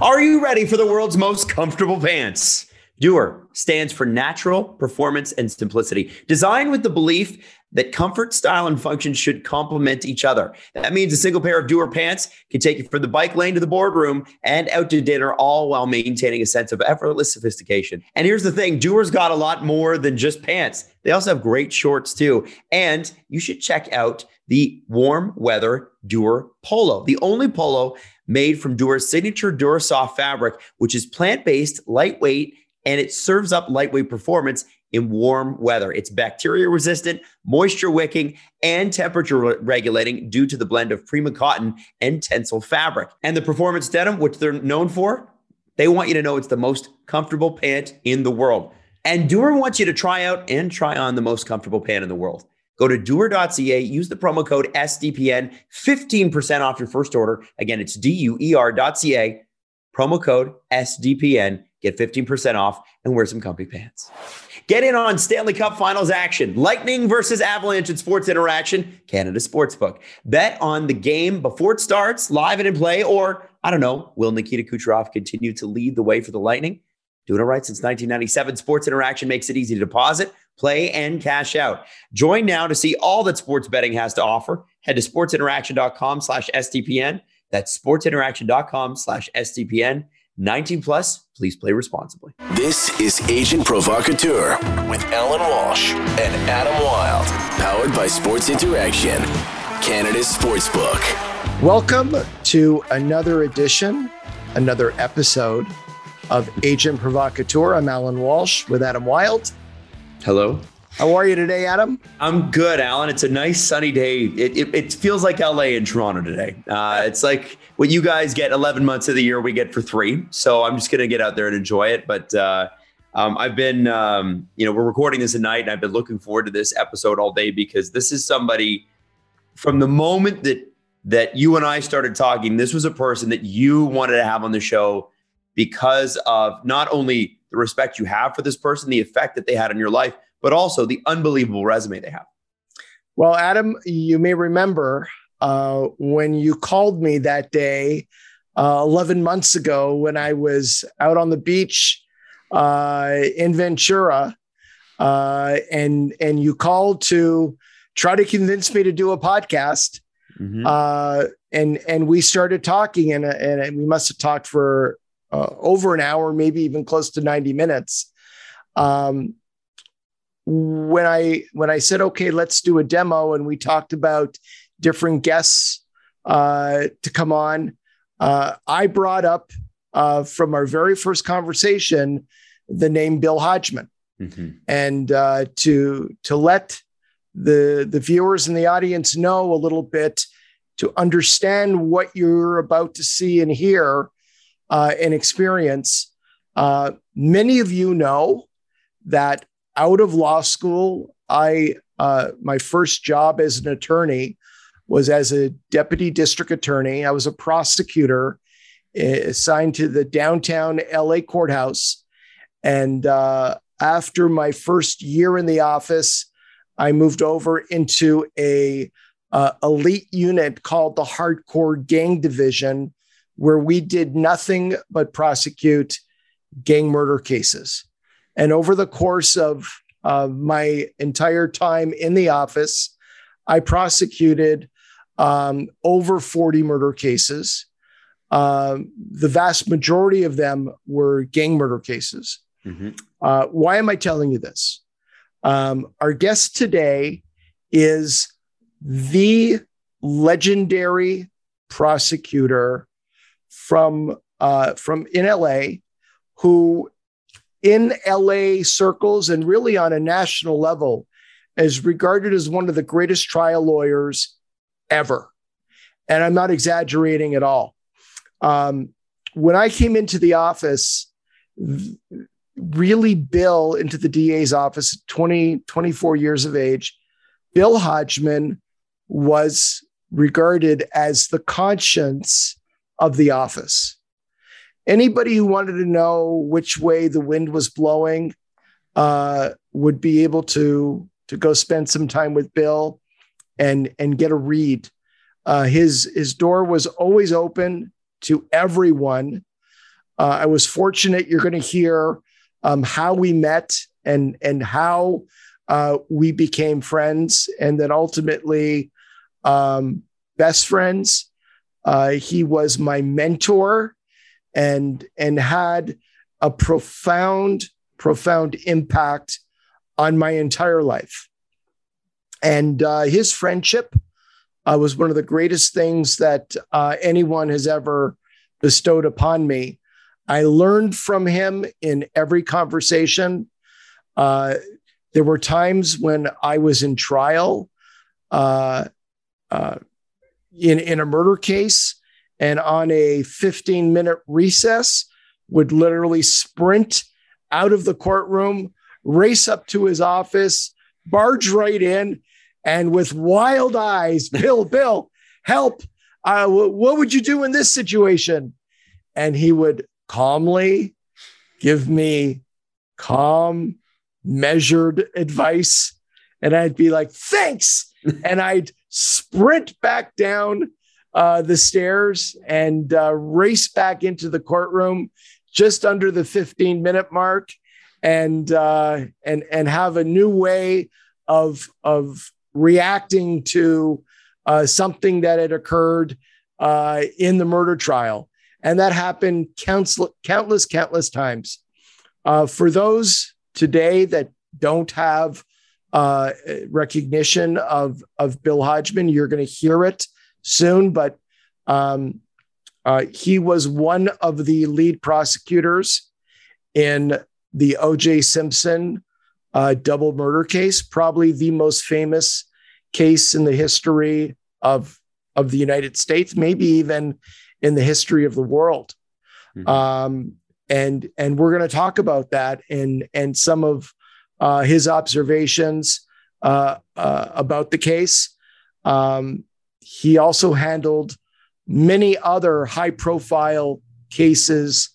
Are you ready for the world's most comfortable pants? Duer stands for natural performance and simplicity, designed with the belief that comfort, style, and function should complement each other. That means a single pair of Duer pants can take you from the bike lane to the boardroom and out to dinner, all while maintaining a sense of effortless sophistication. And here's the thing Duer's got a lot more than just pants, they also have great shorts too. And you should check out the warm weather Duer Polo, the only polo made from Duer's signature Durasoft fabric, which is plant based, lightweight, and it serves up lightweight performance in warm weather. It's bacteria resistant, moisture wicking, and temperature re- regulating due to the blend of Prima cotton and Tencel fabric. And the performance denim, which they're known for, they want you to know it's the most comfortable pant in the world. And Duer wants you to try out and try on the most comfortable pant in the world. Go to duer.ca, use the promo code SDPN, 15% off your first order. Again, it's D U E R.ca, promo code SDPN, get 15% off and wear some comfy pants. Get in on Stanley Cup Finals action. Lightning versus Avalanche in Sports Interaction, Canada Sportsbook. Bet on the game before it starts, live and in play, or I don't know, will Nikita Kucherov continue to lead the way for the Lightning? Doing it right since 1997, Sports Interaction makes it easy to deposit, play, and cash out. Join now to see all that sports betting has to offer. Head to sportsinteraction.com slash SDPN. That's sportsinteraction.com slash SDPN. 19 plus, please play responsibly. This is Agent Provocateur with Alan Walsh and Adam Wylde, powered by Sports Interaction, Canada's Sportsbook. Welcome to another edition, another episode of Agent Provocateur. I'm Alan Walsh with Adam Wylde. Hello. How are you today, Adam? I'm good, Alan. It's a nice sunny day. It, it, it feels like LA in Toronto today. Uh, it's like what you guys get 11 months of the year, we get for three. So I'm just going to get out there and enjoy it. But uh, um, I've been, um, you know, we're recording this at night and I've been looking forward to this episode all day because this is somebody from the moment that that you and I started talking, this was a person that you wanted to have on the show because of not only the respect you have for this person, the effect that they had on your life, but also the unbelievable resume they have. Well, Adam, you may remember uh, when you called me that day uh, 11 months ago when I was out on the beach uh, in Ventura, uh, and and you called to try to convince me to do a podcast. Mm-hmm. Uh, and and we started talking, and and we must have talked for uh, over an hour, maybe even close to 90 minutes. Um, when I when I said, okay, let's do a demo, and we talked about different guests uh, to come on, uh, I brought up uh, from our very first conversation the name Bill Hodgman, mm-hmm. and uh, to to let the the viewers and the audience know a little bit to understand what you're about to see and hear uh, and experience. Uh, many of you know that out of law school, I uh, my first job as an attorney was as a deputy district attorney. I was a prosecutor eh, assigned to the downtown LA courthouse, and uh, after my first year in the office, I moved over into a uh, elite unit called the Hardcore Gang Division, where we did nothing but prosecute gang murder cases. And over the course of uh, my entire time in the office, I prosecuted um, over 40 murder cases. Uh, the vast majority of them were gang murder cases. Mm-hmm. Uh, why am I telling you this? Um, our guest today is the legendary prosecutor from uh, from in LA who in LA circles and really on a national level is regarded as one of the greatest trial lawyers ever. And I'm not exaggerating at all. Um, when I came into the office, really Bill into the DA's office, 20, 24 years of age, Bill Hodgman was regarded as the conscience of the office anybody who wanted to know which way the wind was blowing uh, would be able to to go spend some time with Bill and and get a read. Uh, his his door was always open to everyone Uh, I was fortunate. You're going to hear um, how we met and and how uh, we became friends, and then ultimately um, best friends. Uh, he was my mentor, and and had a profound profound impact on my entire life. And uh, his friendship uh, was one of the greatest things that uh, anyone has ever bestowed upon me. I learned from him in every conversation. Uh, there were times when I was in trial uh, uh, in, in a murder case and on a 15 minute recess would literally sprint out of the courtroom, race up to his office, barge right in, and with wild eyes, Bill, Bill, help. Uh, what would you do in this situation? And he would calmly give me calm, measured advice. And I'd be like, thanks. and I'd sprint back down uh, the stairs and uh, race back into the courtroom just under the 15 minute mark and uh, and and have a new way of of reacting to uh, something that had occurred uh, in the murder trial, and that happened countless countless countless times. Uh, for those today that don't have uh, recognition of of Bill Hodgman, you're going to hear it soon, but. Um, uh, he was one of the lead prosecutors in the O.J. Simpson uh, double murder case, probably the most famous case in the history of of the United States, maybe even in the history of the world. Mm-hmm. Um, and and we're going to talk about that and and some of uh, his observations uh, uh, about the case. Um, he also handled many other high profile cases,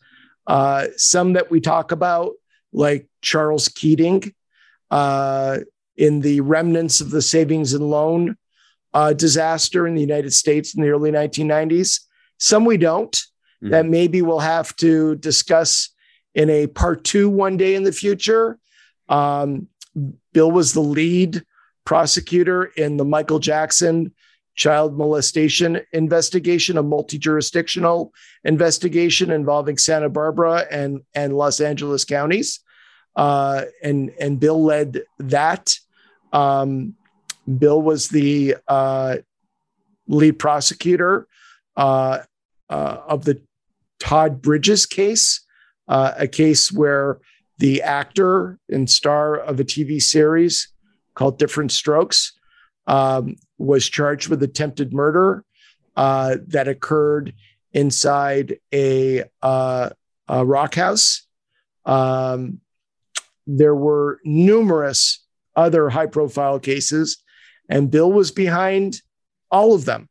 uh, some that we talk about, like Charles Keating uh, in the remnants of the savings and loan uh, disaster in the United States in the early 1990s. Some we don't, mm-hmm. that maybe we'll have to discuss in a part two one day in the future. Um, Bill was the lead prosecutor in the Michael Jackson child molestation investigation, a multi jurisdictional investigation involving Santa Barbara and, and Los Angeles counties. Uh, and, and Bill led that. Um, Bill was the uh, lead prosecutor uh, uh of the Todd Bridges case, uh, a case where the actor and star of a TV series called Diff'rent Strokes um, was charged with attempted murder uh, that occurred inside a, uh, a rock house. Um, there were numerous other high profile cases, and Bill was behind all of them.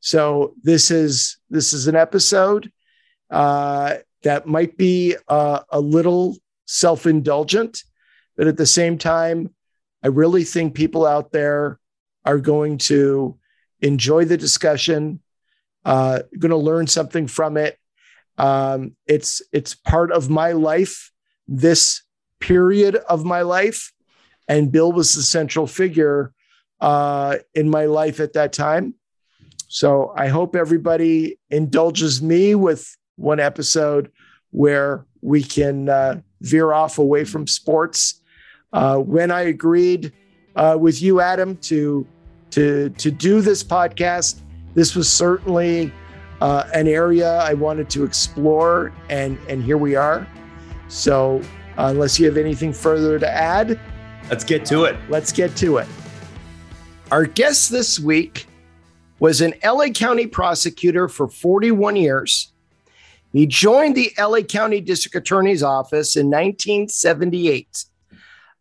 So this is this is an episode uh, that might be uh, a little self indulgent, but at the same time, I really think people out there are going to enjoy the discussion, uh, going to learn something from it. Um, it's it's part of my life, this period of my life, and Bill was the central figure uh, in my life at that time. So I hope everybody indulges me with one episode where we can uh, veer off away from sports. Uh, when I agreed uh, with you, Adam, to to to do this podcast. This was certainly uh, an area I wanted to explore, and and here we are. So, uh, unless you have anything further to add, let's get to it. Let's get to it. Our guest this week was an LA County prosecutor for 41 years. He joined the LA County District Attorney's Office in 1978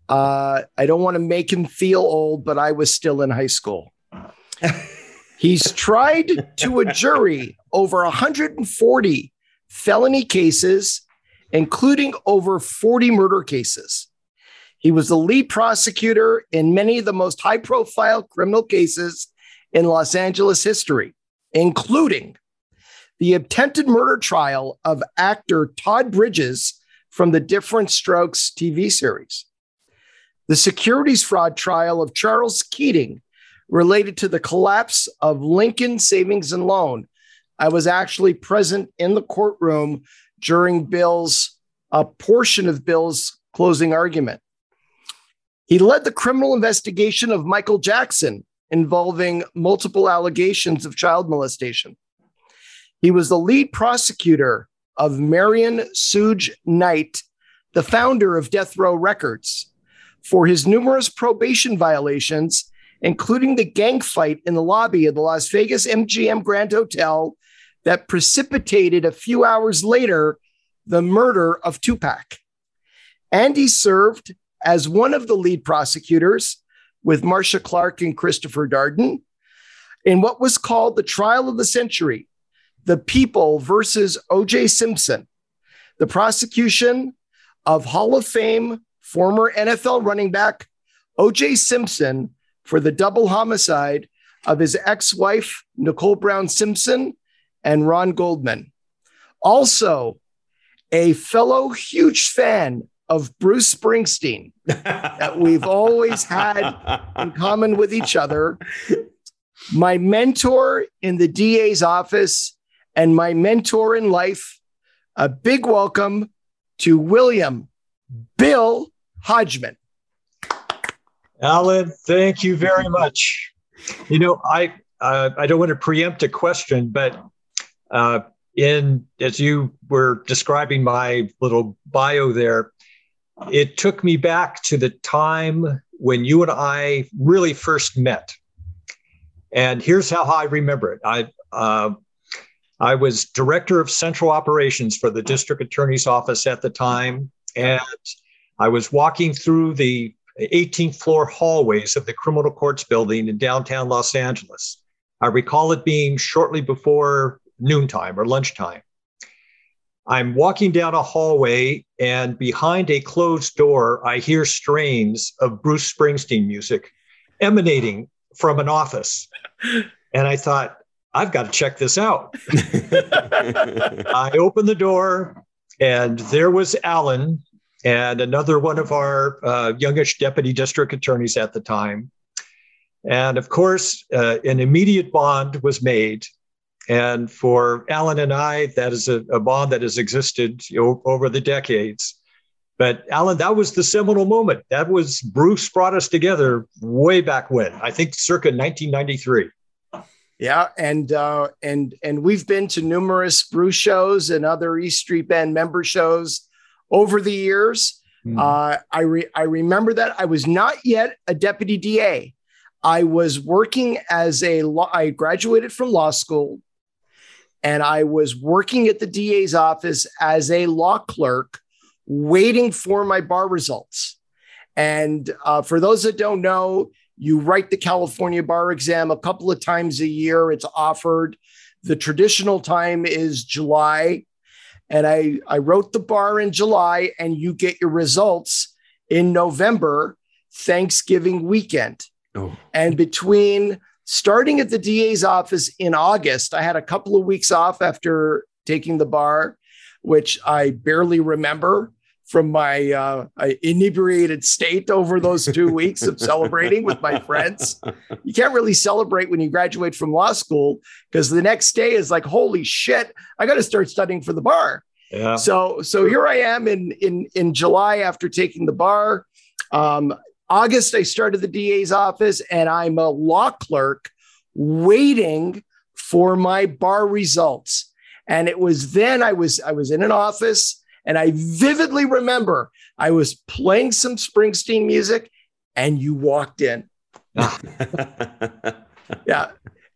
uh, I don't want to make him feel old, but I was still in high school. He's tried to a jury over 140 felony cases, including over 40 murder cases. He was the lead prosecutor in many of the most high profile criminal cases in Los Angeles history, including the attempted murder trial of actor Todd Bridges from the Diff'rent Strokes TV series, the securities fraud trial of Charles Keating related to the collapse of Lincoln Savings and Loan. I was actually present in the courtroom during Bill's a portion of Bill's closing argument. He led the criminal investigation of Michael Jackson involving multiple allegations of child molestation. He was the lead prosecutor of Marion Suge Knight, the founder of Death Row Records, for his numerous probation violations, including the gang fight in the lobby of the Las Vegas MGM Grand Hotel that precipitated a few hours later the murder of Tupac. And he served as one of the lead prosecutors with Marcia Clark and Christopher Darden in what was called the trial of the century the people versus O.J. Simpson, the prosecution of Hall of Fame former NFL running back O.J. Simpson for the double homicide of his ex wife, Nicole Brown Simpson, and Ron Goldman. Also, a fellow huge fan of Bruce Springsteen that we've always had in common with each other. My mentor in the DA's office and my mentor in life. A big welcome to William Bill Hodgman. Alan, thank you very much. You know, I uh, I don't want to preempt a question, but uh, in as you were describing my little bio there, it took me back to the time when you and I really first met. And here's how I remember it. I uh, I was director of central operations for the district attorney's office at the time. And I was walking through the 18th floor hallways of the criminal courts building in downtown Los Angeles. I recall it being shortly before noontime or lunchtime. I'm walking down a hallway, and behind a closed door, I hear strains of Bruce Springsteen music emanating from an office. And I thought, I've got to check this out. I opened the door, and there was Alan and another one of our uh, youngish deputy district attorneys at the time. And of course, uh, an immediate bond was made. And for Alan and I, that is a, a bond that has existed you know, over the decades. But Alan, that was the seminal moment. That was Bruce brought us together way back when, I think circa 1993. Yeah, and uh, and and we've been to numerous Bruce shows and other East Street Band member shows over the years. Mm. Uh, I re- I remember that I was not yet a deputy DA. I was working as a law. I graduated from law school, and I was working at the DA's office as a law clerk, waiting for my bar results. And uh, for those that don't know, you write the California bar exam a couple of times a year. It's offered. The traditional time is July. And I, I wrote the bar in July, and you get your results in November, Thanksgiving weekend. Oh. And between starting at the DA's office in August, I had a couple of weeks off after taking the bar, which I barely remember from my uh, inebriated state over those two weeks of celebrating with my friends. You can't really celebrate when you graduate from law school because the next day is like, holy shit, I got to start studying for the bar. Yeah. So so here I am in in in July after taking the bar. Um, August I started the DA's office and I'm a law clerk waiting for my bar results. And it was then I was I was in an office and I vividly remember I was playing some Springsteen music and you walked in. yeah.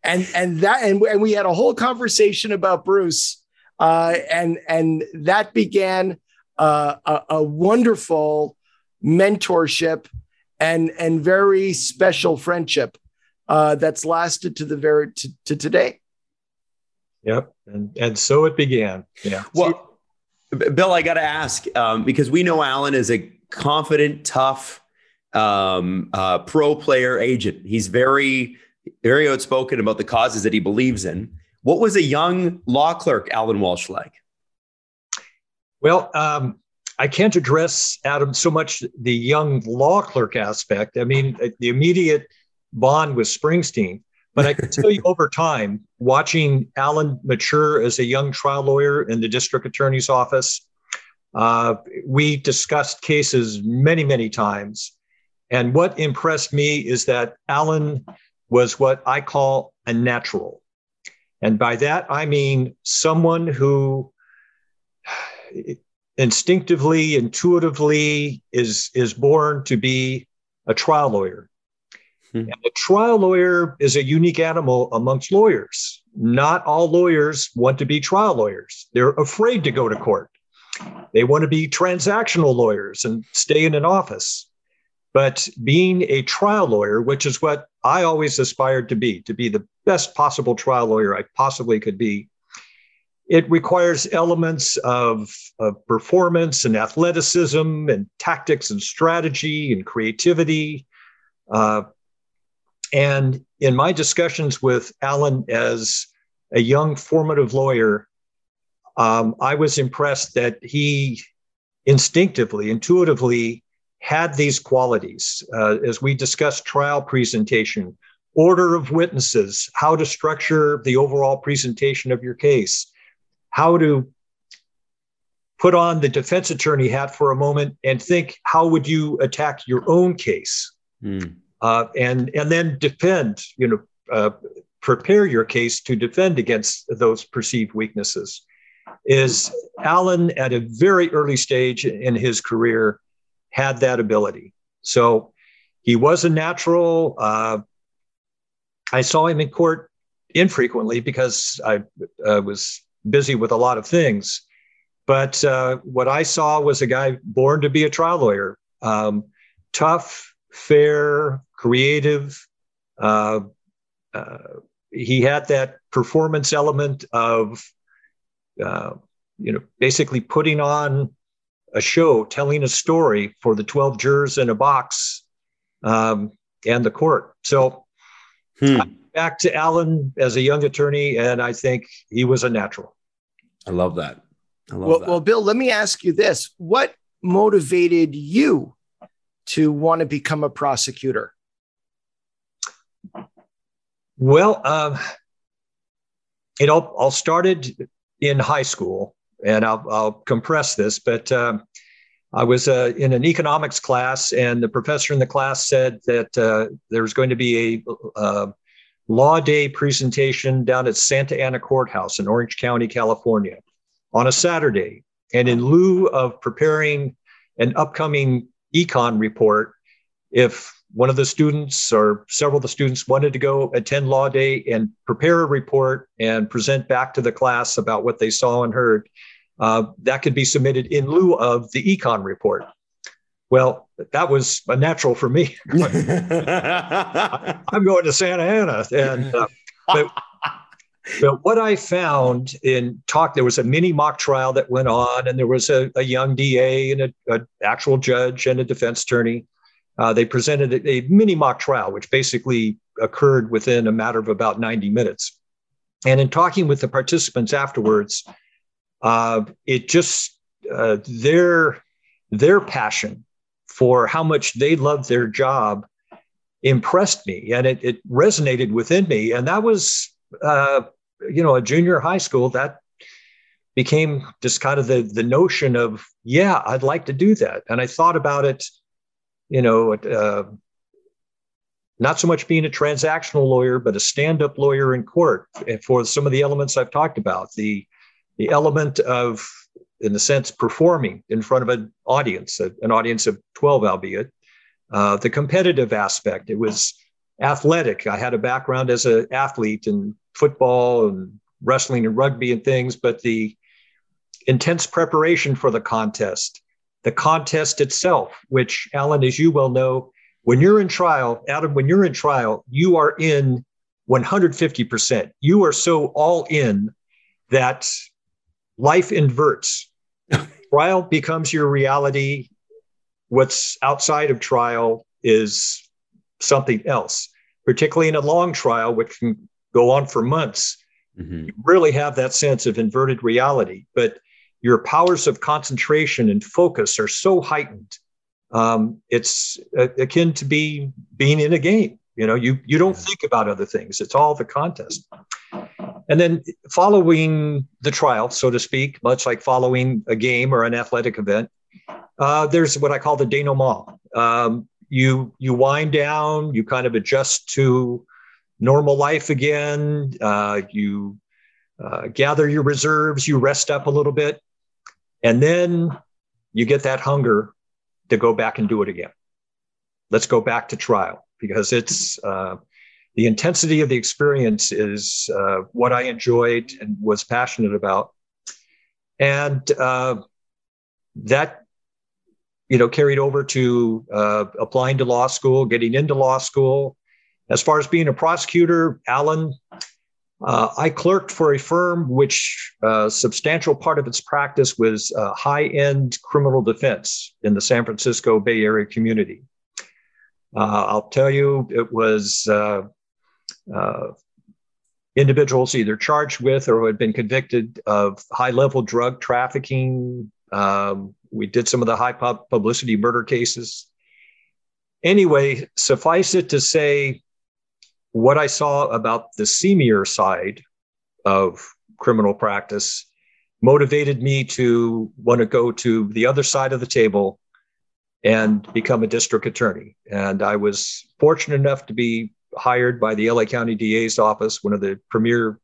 And and that and, and we had a whole conversation about Bruce. Uh, and and that began uh, a, a wonderful mentorship and and very special friendship uh, that's lasted to the very to, to today. Yep, and and so it began. Yeah. Well, Bill, I got to ask um, because we know Alan is a confident, tough um, uh, pro player agent. He's very, very outspoken about the causes that he believes in. What was a young law clerk, Alan Walsh, like? Well, um, I can't address Adam so much the young law clerk aspect. I mean, the immediate bond with Springsteen, but I can tell you over time, watching Alan mature as a young trial lawyer in the district attorney's office, uh, we discussed cases many, many times. And what impressed me is that Alan was what I call a natural. And by that, I mean someone who instinctively, intuitively is, is born to be a trial lawyer. Hmm. And a trial lawyer is a unique animal amongst lawyers. Not all lawyers want to be trial lawyers. They're afraid to go to court. They want to be transactional lawyers and stay in an office. But being a trial lawyer, which is what I always aspired to be, to be the best possible trial lawyer I possibly could be, it requires elements of, of performance and athleticism and tactics and strategy and creativity. Uh, and in my discussions with Alan as a young formative lawyer, um, I was impressed that he instinctively, intuitively had these qualities. Uh, as we discussed trial presentation, order of witnesses, how to structure the overall presentation of your case, how to put on the defense attorney hat for a moment and think how would you attack your own case mm. Uh, and and then defend you know uh, prepare your case to defend against those perceived weaknesses. Is alan at a very early stage in his career had that ability. So he was a natural uh, i saw him in court infrequently because i uh, was busy with a lot of things. But uh, what I saw was a guy born to be a trial lawyer, um, tough, fair, creative. Uh, uh, he had that performance element of, uh, you know, basically putting on a show, telling a story for the 12 jurors in a box um, and the court. So hmm. back to Alan as a young attorney, and I think he was a natural. I love that. I love well, that. well, Bill, let me ask you this: What motivated you to want to become a prosecutor? Well, um, it all, all started in high school, and I'll, I'll compress this, but um, I was uh, in an economics class, and the professor in the class said that uh, there was going to be a, uh, law day presentation down at Santa Ana Courthouse in Orange County, California on a Saturday. And in lieu of preparing an upcoming econ report, if one of the students or several of the students wanted to go attend law day and prepare a report and present back to the class about what they saw and heard, uh, that could be submitted in lieu of the econ report. Well, that was a natural for me. I'm going to Santa Ana, and uh, but, but, what I found in talk, there was a mini mock trial that went on, and there was a, a young DA and an actual judge and a defense attorney. Uh, they presented a, mini mock trial, which basically occurred within a matter of about 90 minutes. And in talking with the participants afterwards, uh, it just uh, their their passion for how much they loved their job impressed me and it, it resonated within me. And that was, uh, you know, a junior high school that became just kind of the, the notion of, yeah, I'd like to do that. And I thought about it, you know, uh, not so much being a transactional lawyer, but a stand-up lawyer in court for some of the elements I've talked about. The the element of in a sense, performing in front of an audience, an audience of 12, albeit. Uh, the competitive aspect, it was athletic. I had a background as an athlete in football and wrestling and rugby and things, but the intense preparation for the contest, the contest itself, which, Alan, as you well know, when you're in trial, Adam, when you're in trial, you are in 150%. You are so all in that life inverts. trial becomes your reality. What's outside of trial is something else, particularly in a long trial, which can go on for months. Mm-hmm. You really have that sense of inverted reality, but your powers of concentration and focus are so heightened. Um, it's uh, akin to be being in a game. You know, you you don't think about other things. It's all the contest. And then following the trial, so to speak, much like following a game or an athletic event, uh, there's what I call the denouement. Um, you you wind down, you kind of adjust to normal life again. Uh, you uh, gather your reserves, you rest up a little bit, and then you get that hunger to go back and do it again. Let's go back to trial because it's uh, the intensity of the experience is uh, what I enjoyed and was passionate about, and uh, that you know carried over to uh, applying to law school, getting into law school. As far as being a prosecutor, Alan, uh, I clerked for a firm which uh, substantial part of its practice was uh, high-end criminal defense in the San Francisco Bay Area community. Uh, I'll tell you, it was uh, uh, individuals either charged with or who had been convicted of high-level drug trafficking. Um, we did some of the high publicity murder cases. Anyway, suffice it to say, what I saw about the seamier side of criminal practice motivated me to want to go to the other side of the table and become a district attorney. And I was fortunate enough to be hired by the LA County DA's office, one of the premier,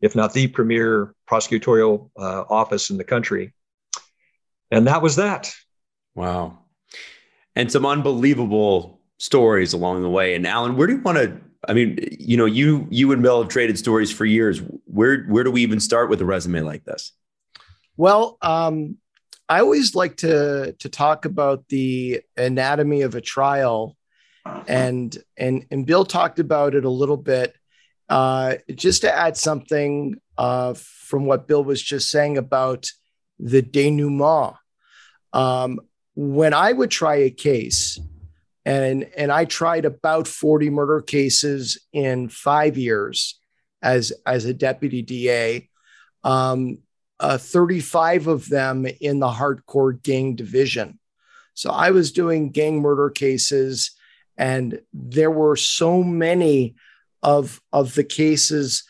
if not the premier prosecutorial uh, office in the country. And that was that. Wow. And some unbelievable stories along the way. And Alan, where do you want to I mean, you know, you you and Bill have traded stories for years. Where where do we even start with a resume like this? Well, um, I always like to to talk about the anatomy of a trial, and and and Bill talked about it a little bit. Uh, just to add something uh, from what Bill was just saying about the denouement. Um, when I would try a case, and and I tried about 40 murder cases in five years as as a deputy DA. Um, uh, 35 of them in the hardcore gang division. So I was doing gang murder cases, and there were so many of of the cases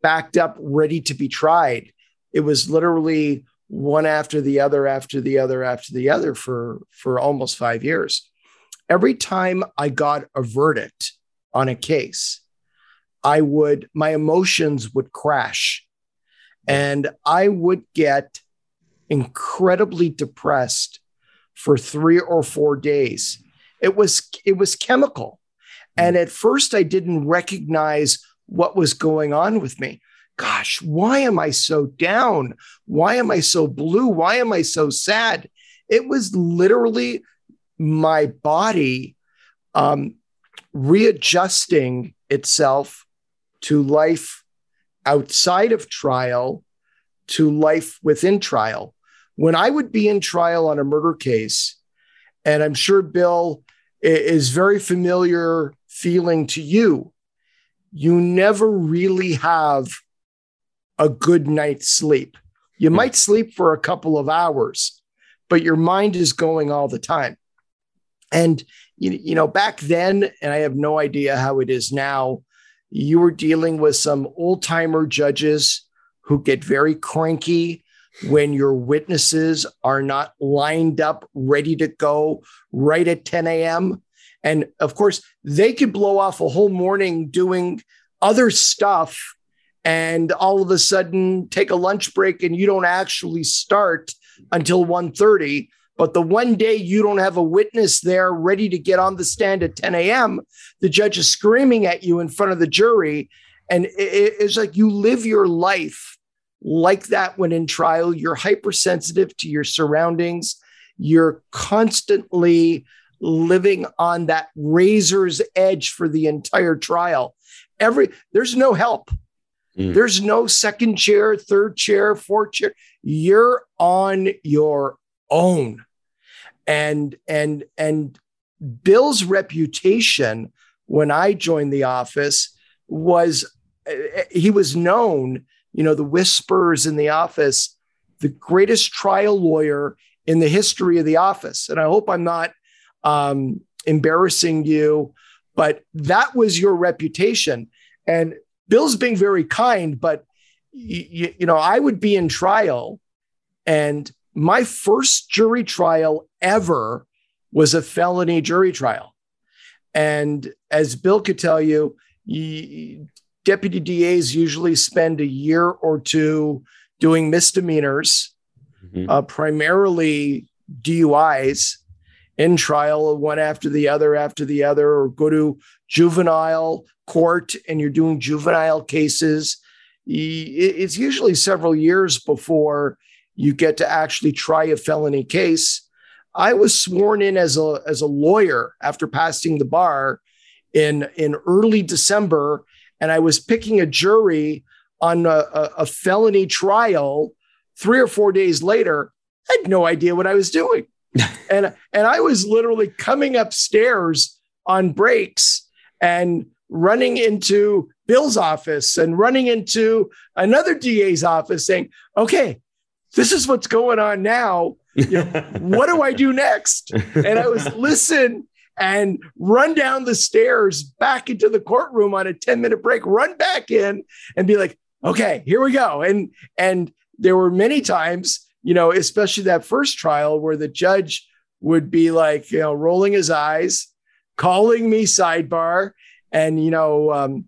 backed up, ready to be tried. It was literally one after the other, after the other, after the other for for almost five years every time I got a verdict on a case, I would, my emotions would crash and I would get incredibly depressed for three or four days. It was, it was chemical. And at first, I didn't recognize what was going on with me. Gosh, why am I so down? Why am I so blue? Why am I so sad? It was literally my body um, readjusting itself to life outside of trial to life within trial. When I would be in trial on a murder case, and I'm sure Bill is very familiar feeling to you, you never really have a good night's sleep. You might sleep for a couple of hours, but your mind is going all the time. And you, know, back then, and I have no idea how it is now, you were dealing with some old timer judges who get very cranky when your witnesses are not lined up, ready to go right at 10 a.m. And of course, they could blow off a whole morning doing other stuff and all of a sudden take a lunch break and you don't actually start until 1.30 but the one day you don't have a witness there ready to get on the stand at 10 a.m., the judge is screaming at you in front of the jury. And it's like you live your life like that when in trial. You're hypersensitive to your surroundings. You're constantly living on that razor's edge for the entire trial. Every there's no help. Mm. There's no second chair, third chair, fourth chair. You're on your own. And and and Bill's reputation when I joined the office was he was known you know, the whispers in the office, the greatest trial lawyer in the history of the office. And I hope I'm not um, embarrassing you, but that was your reputation. And Bill's being very kind, but you, you know, I would be in trial, and my first jury trial ever was a felony jury trial. And as Bill could tell you, you deputy DAs usually spend a year or two doing misdemeanors, mm-hmm. uh, primarily DUIs in trial, one after the other, after the other, or go to juvenile court and you're doing juvenile cases. It's usually several years before you get to actually try a felony case. I was sworn in as a as a lawyer after passing the bar in in early December, and I was picking a jury on a, a felony trial. Three or four days later, I had no idea what I was doing, and and I was literally coming upstairs on breaks and running into Bill's office and running into another DA's office, saying, "Okay, this is what's going on now. You know, what do I do next? And I was listen and run down the stairs back into the courtroom on a 10 minute break, run back in and be like, okay, here we go. And, and there were many times, you know, especially that first trial where the judge would be like, you know, rolling his eyes, calling me sidebar. And, you know, um,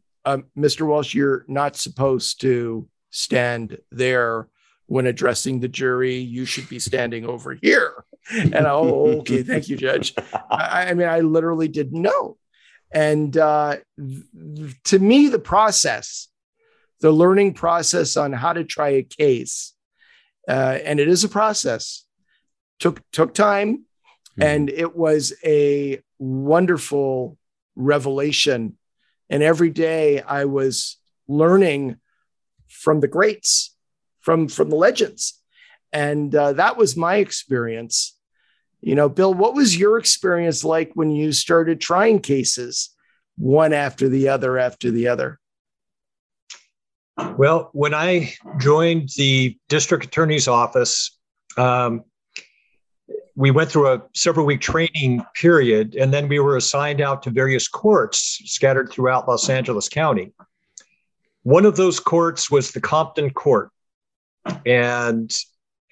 Mr. Walsh, you're not supposed to stand there when addressing the jury, you should be standing over here. And oh, okay, thank you, Judge. I, I mean, I literally didn't know. And uh, to me, the process, the learning process on how to try a case, uh, and it is a process, took took time, mm-hmm. and it was a wonderful revelation. And every day I was learning from the greats from from the legends. And uh, that was my experience. You know bill what was your experience like when you started trying cases one after the other after the other? Well when i joined the district attorney's office um, we went through a several week training period and then we were assigned out to various courts scattered throughout los angeles county. One of those courts was the compton court and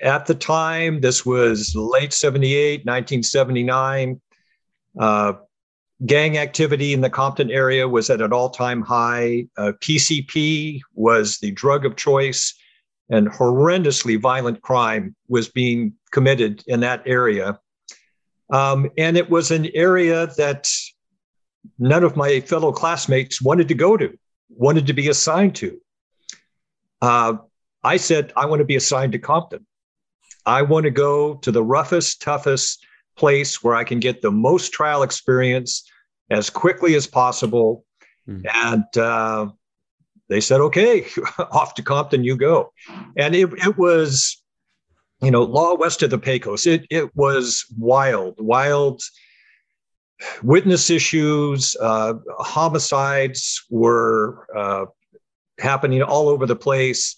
at the time, this was late 78, 1979. Uh, gang activity in the Compton area was at an all time high. Uh, PCP was the drug of choice, and horrendously violent crime was being committed in that area. Um, and it was an area that none of my fellow classmates wanted to go to, wanted to be assigned to. Uh, I said, I want to be assigned to Compton. I want to go to the roughest, toughest place where I can get the most trial experience as quickly as possible. Mm-hmm. And uh, they said, okay, off to Compton you go. And it, it was, you know, law west of the Pecos. It, it was wild, wild witness issues, uh, homicides were uh, happening all over the place.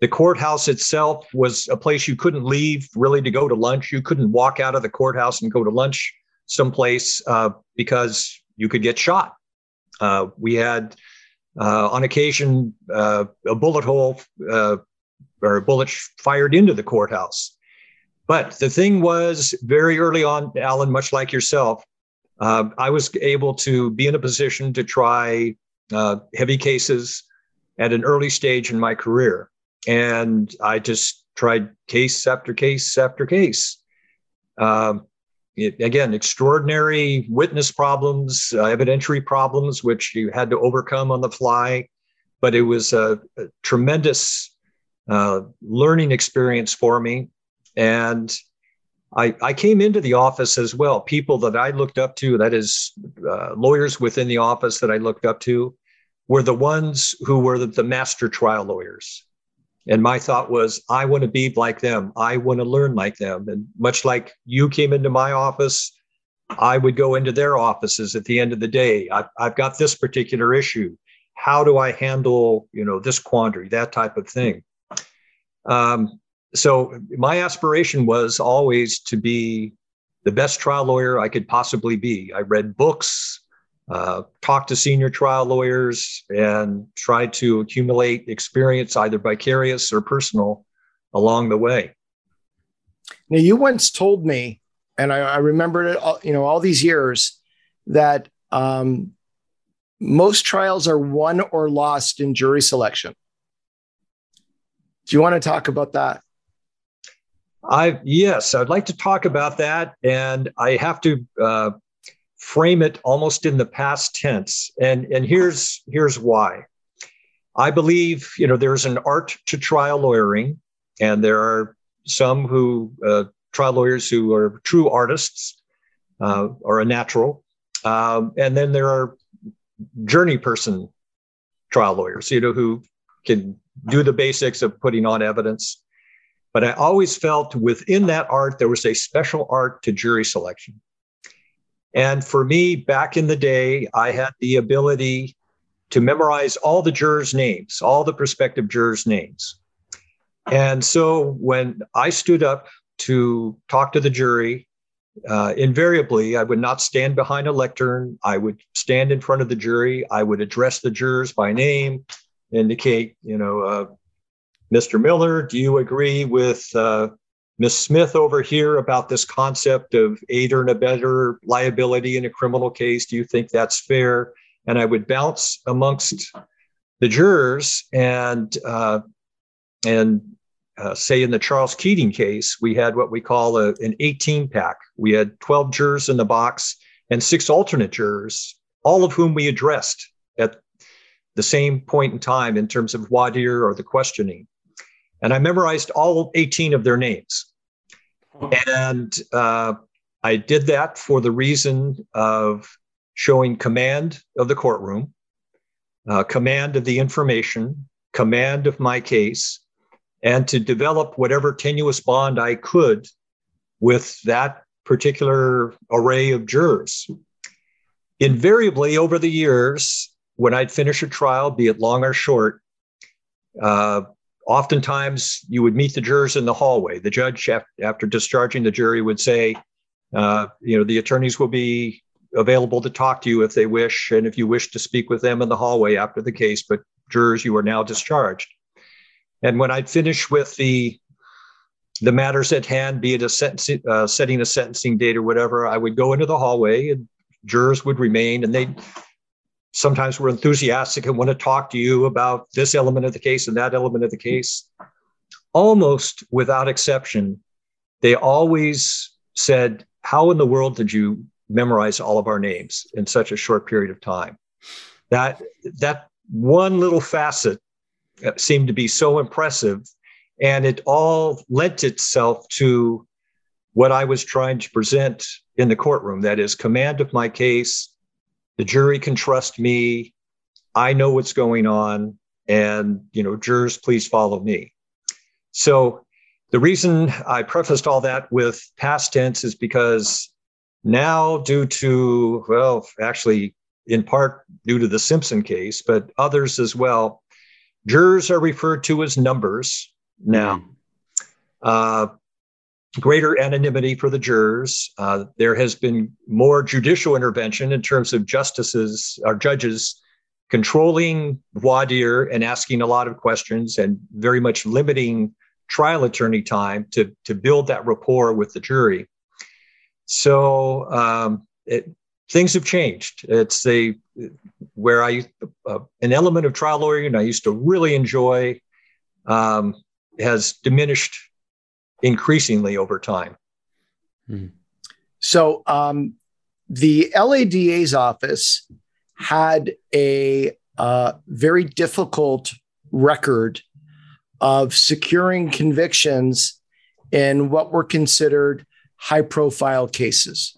The courthouse itself was a place you couldn't leave really to go to lunch. You couldn't walk out of the courthouse and go to lunch someplace uh, because you could get shot. Uh, we had, uh, on occasion, uh, a bullet hole uh, or a bullet fired into the courthouse. But the thing was, very early on, Alan, much like yourself, uh, I was able to be in a position to try heavy cases at an early stage in my career. And I just tried case after case after case. Um, it, again, extraordinary witness problems, uh, evidentiary problems, which you had to overcome on the fly. But it was a, a tremendous uh, learning experience for me. And I, I, came into the office as well. People that I looked up to, that is, uh, lawyers within the office that I looked up to, were the ones who were the, the master trial lawyers. And my thought was, I want to be like them. I want to learn like them. And much like you came into my office, I would go into their offices at the end of the day. I've, I've got this particular issue. how do I handle, you know, this quandary, that type of thing. Um, so my aspiration was always to be the best trial lawyer I could possibly be. I read books, uh, talked to senior trial lawyers, and try to accumulate experience, either vicarious or personal, along the way. Now, you once told me, and I, I remembered it, all, you know, all these years, that um, most trials are won or lost in jury selection. Do you want to talk about that? I yes, I'd like to talk about that, and I have to uh, frame it almost in the past tense, and and here's here's why. I believe you know there's an art to trial lawyering, and there are some who uh, trial lawyers who are true artists uh, or a natural, um, and then there are journey person trial lawyers, you know, who can do the basics of putting on evidence but I always felt within that art, there was a special art to jury selection. And for me, back in the day, I had the ability to memorize all the jurors' names, all the prospective jurors' names. And so when I stood up to talk to the jury, uh, invariably, I would not stand behind a lectern. I would stand in front of the jury. I would address the jurors by name, indicate, you know, uh, Mr. Miller, do you agree with uh, Ms. Smith over here about this concept of aider and abettor liability in a criminal case? Do you think that's fair? And I would bounce amongst the jurors and uh, and uh, say in the Charles Keating case, we had what we call a, an 18 pack. We had 12 jurors in the box and six alternate jurors, all of whom we addressed at the same point in time in terms of voir dire or the questioning and I memorized all 18 of their names. And uh, I did that for the reason of showing command of the courtroom, uh, command of the information, command of my case, and to develop whatever tenuous bond I could with that particular array of jurors. Invariably, over the years, when I'd finish a trial, be it long or short, uh, oftentimes you would meet the jurors in the hallway. The judge, after discharging the jury, would say, uh, you know, the attorneys will be available to talk to you if they wish, and if you wish to speak with them in the hallway after the case. But jurors, you are now discharged. And when I'd finish with the the matters at hand, be it a sentencing, uh, setting a sentencing date or whatever, I would go into the hallway, and jurors would remain, and they sometimes we're enthusiastic and want to talk to you about this element of the case and that element of the case. Almost without exception, they always said, How in the world did you memorize all of our names in such a short period of time? That, that one little facet uh, seemed to be so impressive. And it all lent itself to what I was trying to present in the courtroom that is, command of my case, the jury can trust me. I know what's going on. And, you know, jurors, please follow me. So the reason I prefaced all that with past tense is because now, due to, well, actually, in part due to the Simpson case, but others as well, jurors are referred to as numbers now. Mm-hmm. Uh, greater anonymity for the jurors. Uh, there has been more judicial intervention in terms of justices or judges controlling voir dire and asking a lot of questions and very much limiting trial attorney time to, to build that rapport with the jury. So um, it, things have changed. It's a where I uh, an element of trial lawyering I used to really enjoy um, has diminished increasingly over time. Hmm. So um, the LADA's office had a uh, very difficult record of securing convictions in what were considered high profile cases.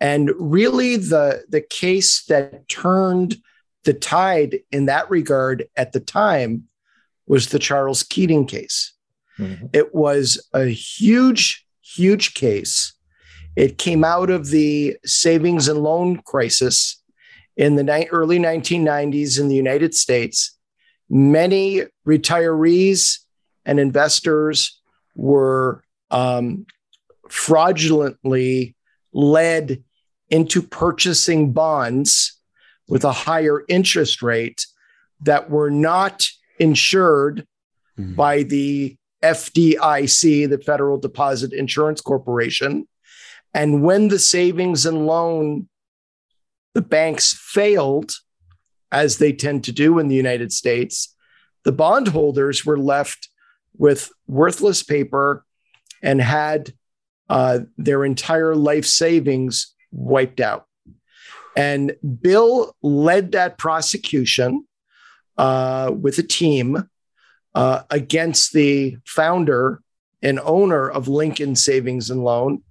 And really, the, the case that turned the tide in that regard at the time was the Charles Keating case. Mm-hmm. It was a huge, huge case. It came out of the savings and loan crisis in the ni- early 1990s in the United States, many retirees and investors were um, fraudulently led into purchasing bonds with a higher interest rate that were not insured mm-hmm. by the FDIC, the Federal Deposit Insurance Corporation. And when the savings and loan, the banks failed, as they tend to do in the United States, the bondholders were left with worthless paper and had uh, their entire life savings wiped out. And Bill led that prosecution uh, with a team uh, against the founder and owner of Lincoln Savings and Loan,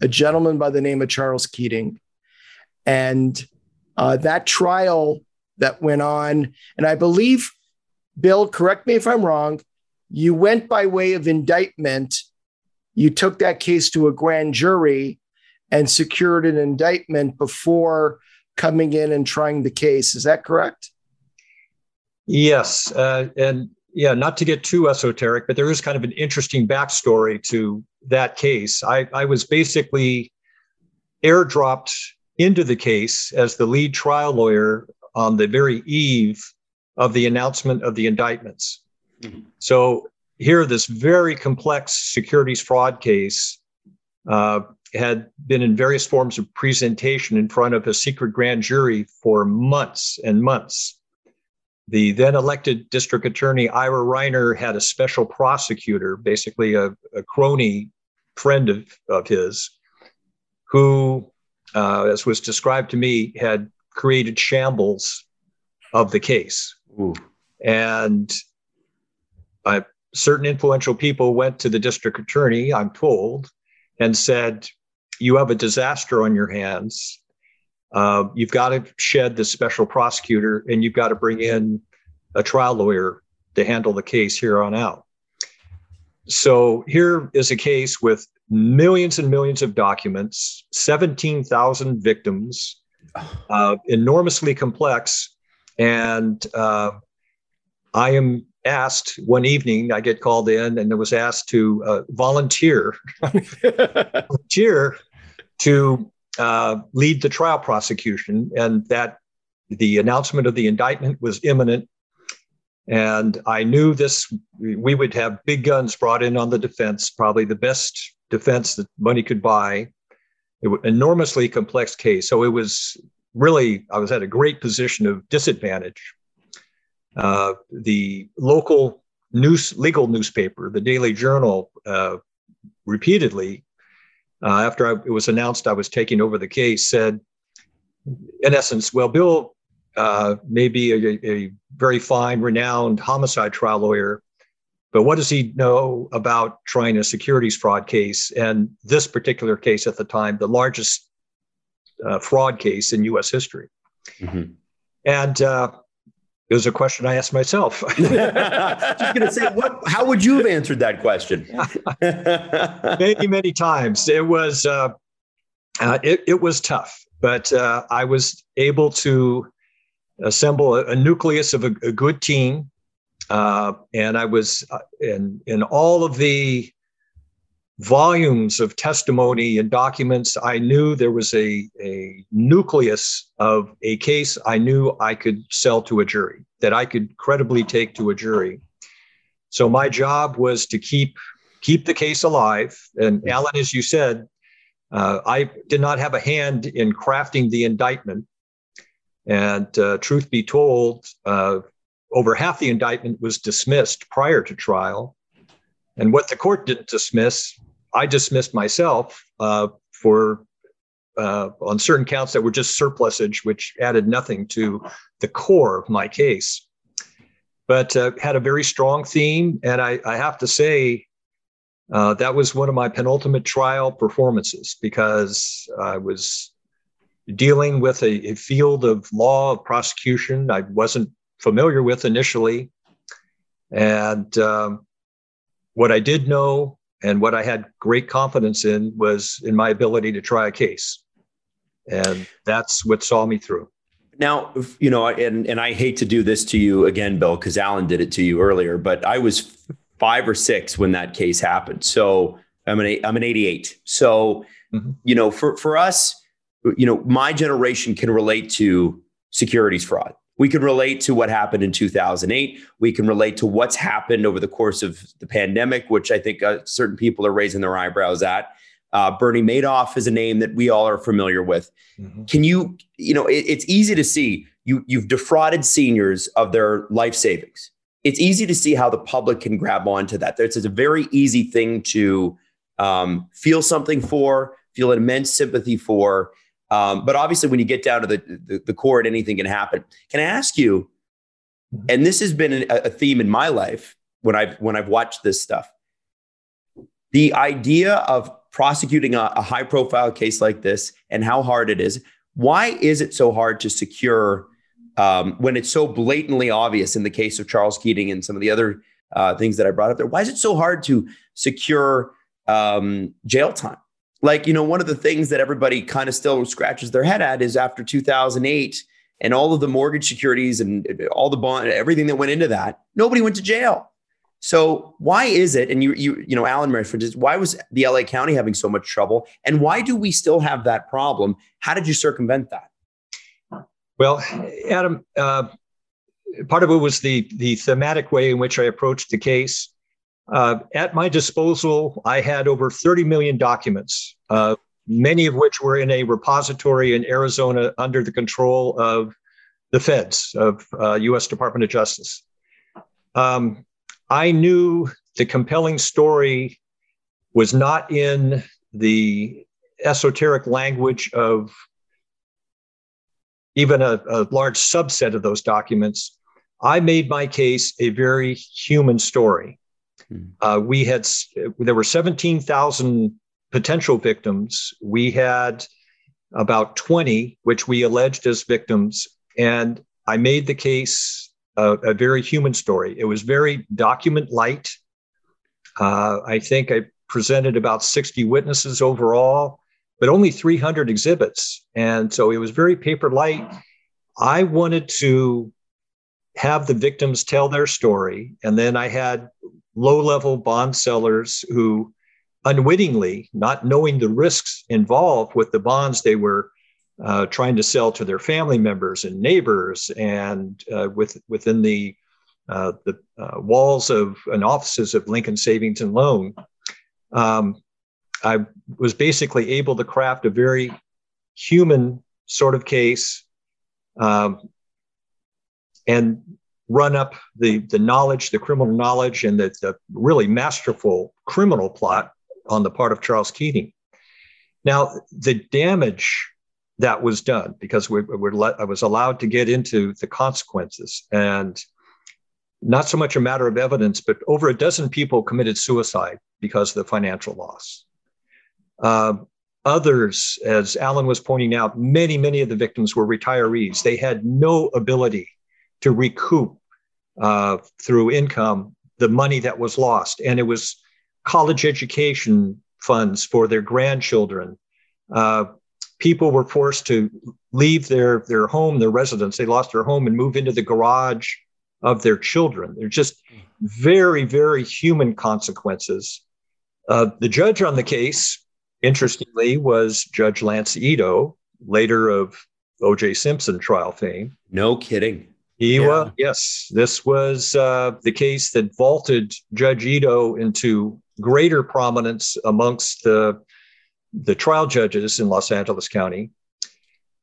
a gentleman by the name of Charles Keating. And uh, that trial that went on, and I believe, Bill, correct me if I'm wrong, you went by way of indictment. You took that case to a grand jury and secured an indictment before coming in and trying the case. Is that correct? Yes. Uh, and yeah, not to get too esoteric, but there is kind of an interesting backstory to that case. I, I was basically airdropped into the case as the lead trial lawyer on the very eve of the announcement of the indictments. Mm-hmm. So here, this very complex securities fraud case uh, had been in various forms of presentation in front of a secret grand jury for months and months. The then elected district attorney, Ira Reiner, had a special prosecutor, basically a, a crony friend of, of his, who, uh, as was described to me, had created shambles of the case. Ooh. And uh, certain influential people went to the district attorney, I'm told, and said, You have a disaster on your hands. Uh, you've got to shed this special prosecutor and you've got to bring in a trial lawyer to handle the case here on out. So here is a case with millions and millions of documents, 17,000 victims, uh, enormously complex. And uh, I am asked one evening, I get called in and I was asked to uh, volunteer, volunteer to uh, lead the trial prosecution, and that the announcement of the indictment was imminent. And I knew this, we would have big guns brought in on the defense, probably the best defense that money could buy. It was enormously complex case. So it was really, I was at a great position of disadvantage uh, the local news, legal newspaper, the Daily Journal, uh, repeatedly, uh, after I, it was announced I was taking over the case, said, in essence, well, Bill uh, may be a, a very fine, renowned homicide trial lawyer, but what does he know about trying a securities fraud case? And this particular case at the time, the largest uh, fraud case in US history. Mm-hmm. And uh, it was a question I asked myself. Just going to say, what? How would you have answered that question? many, many times. It was, uh, uh, it, it was tough, but uh, I was able to assemble a, a nucleus of a, a good team, uh, and I was uh, in in all of the volumes of testimony and documents. I knew there was a, a nucleus of a case I knew I could sell to a jury, that I could credibly take to a jury. So my job was to keep keep the case alive. And Alan, as you said, uh, I did not have a hand in crafting the indictment. And uh, truth be told, uh, over half the indictment was dismissed prior to trial. And what the court didn't dismiss I dismissed myself uh, for uh, on certain counts that were just surplusage, which added nothing to the core of my case. But uh, had a very strong theme, and I, I have to say uh, that was one of my penultimate trial performances because I was dealing with a, a field of law of prosecution I wasn't familiar with initially, and um, what I did know and what I had great confidence in was in my ability to try a case. And that's what saw me through. Now, you know, and and I hate to do this to you again, Bill, because Alan did it to you earlier, but I was five or six when that case happened. So I'm an I'm an 88. So mm-hmm. you know, for for us, you know, my generation can relate to securities fraud. We can relate to what happened in 2008. We can relate to what's happened over the course of the pandemic, which I think uh, certain people are raising their eyebrows at. Uh, Bernie Madoff is a name that we all are familiar with. Mm-hmm. Can you, you know, it, it's easy to see you you've defrauded seniors of their life savings. It's easy to see how the public can grab onto that. It's, it's a very easy thing to um, feel something for, feel immense sympathy for. Um, but obviously, when you get down to the, the, the court, anything can happen. Can I ask you? Mm-hmm. And this has been a, a theme in my life when I've when I've watched this stuff. The idea of prosecuting a, a high profile case like this and how hard it is. Why is it so hard to secure um, when it's so blatantly obvious in the case of Charles Keating and some of the other uh, things that I brought up there? Why is it so hard to secure um, jail time? Like, you know, one of the things that everybody kind of still scratches their head at is after 2008 and all of the mortgage securities and all the bond, everything that went into that, nobody went to jail. So why is it? And you, you, you know, Alan references why was the LA County having so much trouble, and why do we still have that problem? How did you circumvent that? Well, Adam, uh, part of it was the the thematic way in which I approached the case. Uh, at my disposal, I had over 30 million documents, uh, many of which were in a repository in Arizona under the control of the feds of U.S. Uh, Department of Justice. Um, I knew the compelling story was not in the esoteric language of even a, a, large subset of those documents. I made my case a very human story. Hmm. Uh, we had there were 17,000 potential victims. We had about 20, which we alleged as victims, and I made the case a, a very human story. It was very document light. Uh, I think I presented about 60 witnesses overall, but only 300 exhibits. And so it was very paper light. I wanted to have the victims tell their story. And then I had low level bond sellers who unwittingly, not knowing the risks involved with the bonds they were uh, trying to sell to their family members and neighbors and uh, with, within the, uh, the uh, walls of and offices of Lincoln Savings and Loan. Um, I was basically able to craft a very human sort of case um, and run up the, the knowledge, the criminal knowledge, and the, the really masterful criminal plot on the part of Charles Keating. Now, the damage that was done because we were let, I was allowed to get into the consequences and not so much a matter of evidence, but over a dozen people committed suicide because of the financial loss. Uh, others, as Alan was pointing out, many, many of the victims were retirees. They had no ability to recoup uh, through income the money that was lost. And it was college education funds for their grandchildren, uh, people were forced to leave their their home, their residence. They lost their home and move into the garage of their children. They're just very, very human consequences. Uh, the judge on the case, interestingly, was Judge Lance Ito, later of O.J. Simpson trial fame. No kidding. He yeah. yes, this was uh, the case that vaulted Judge Ito into greater prominence amongst the the trial judges in Los Angeles County.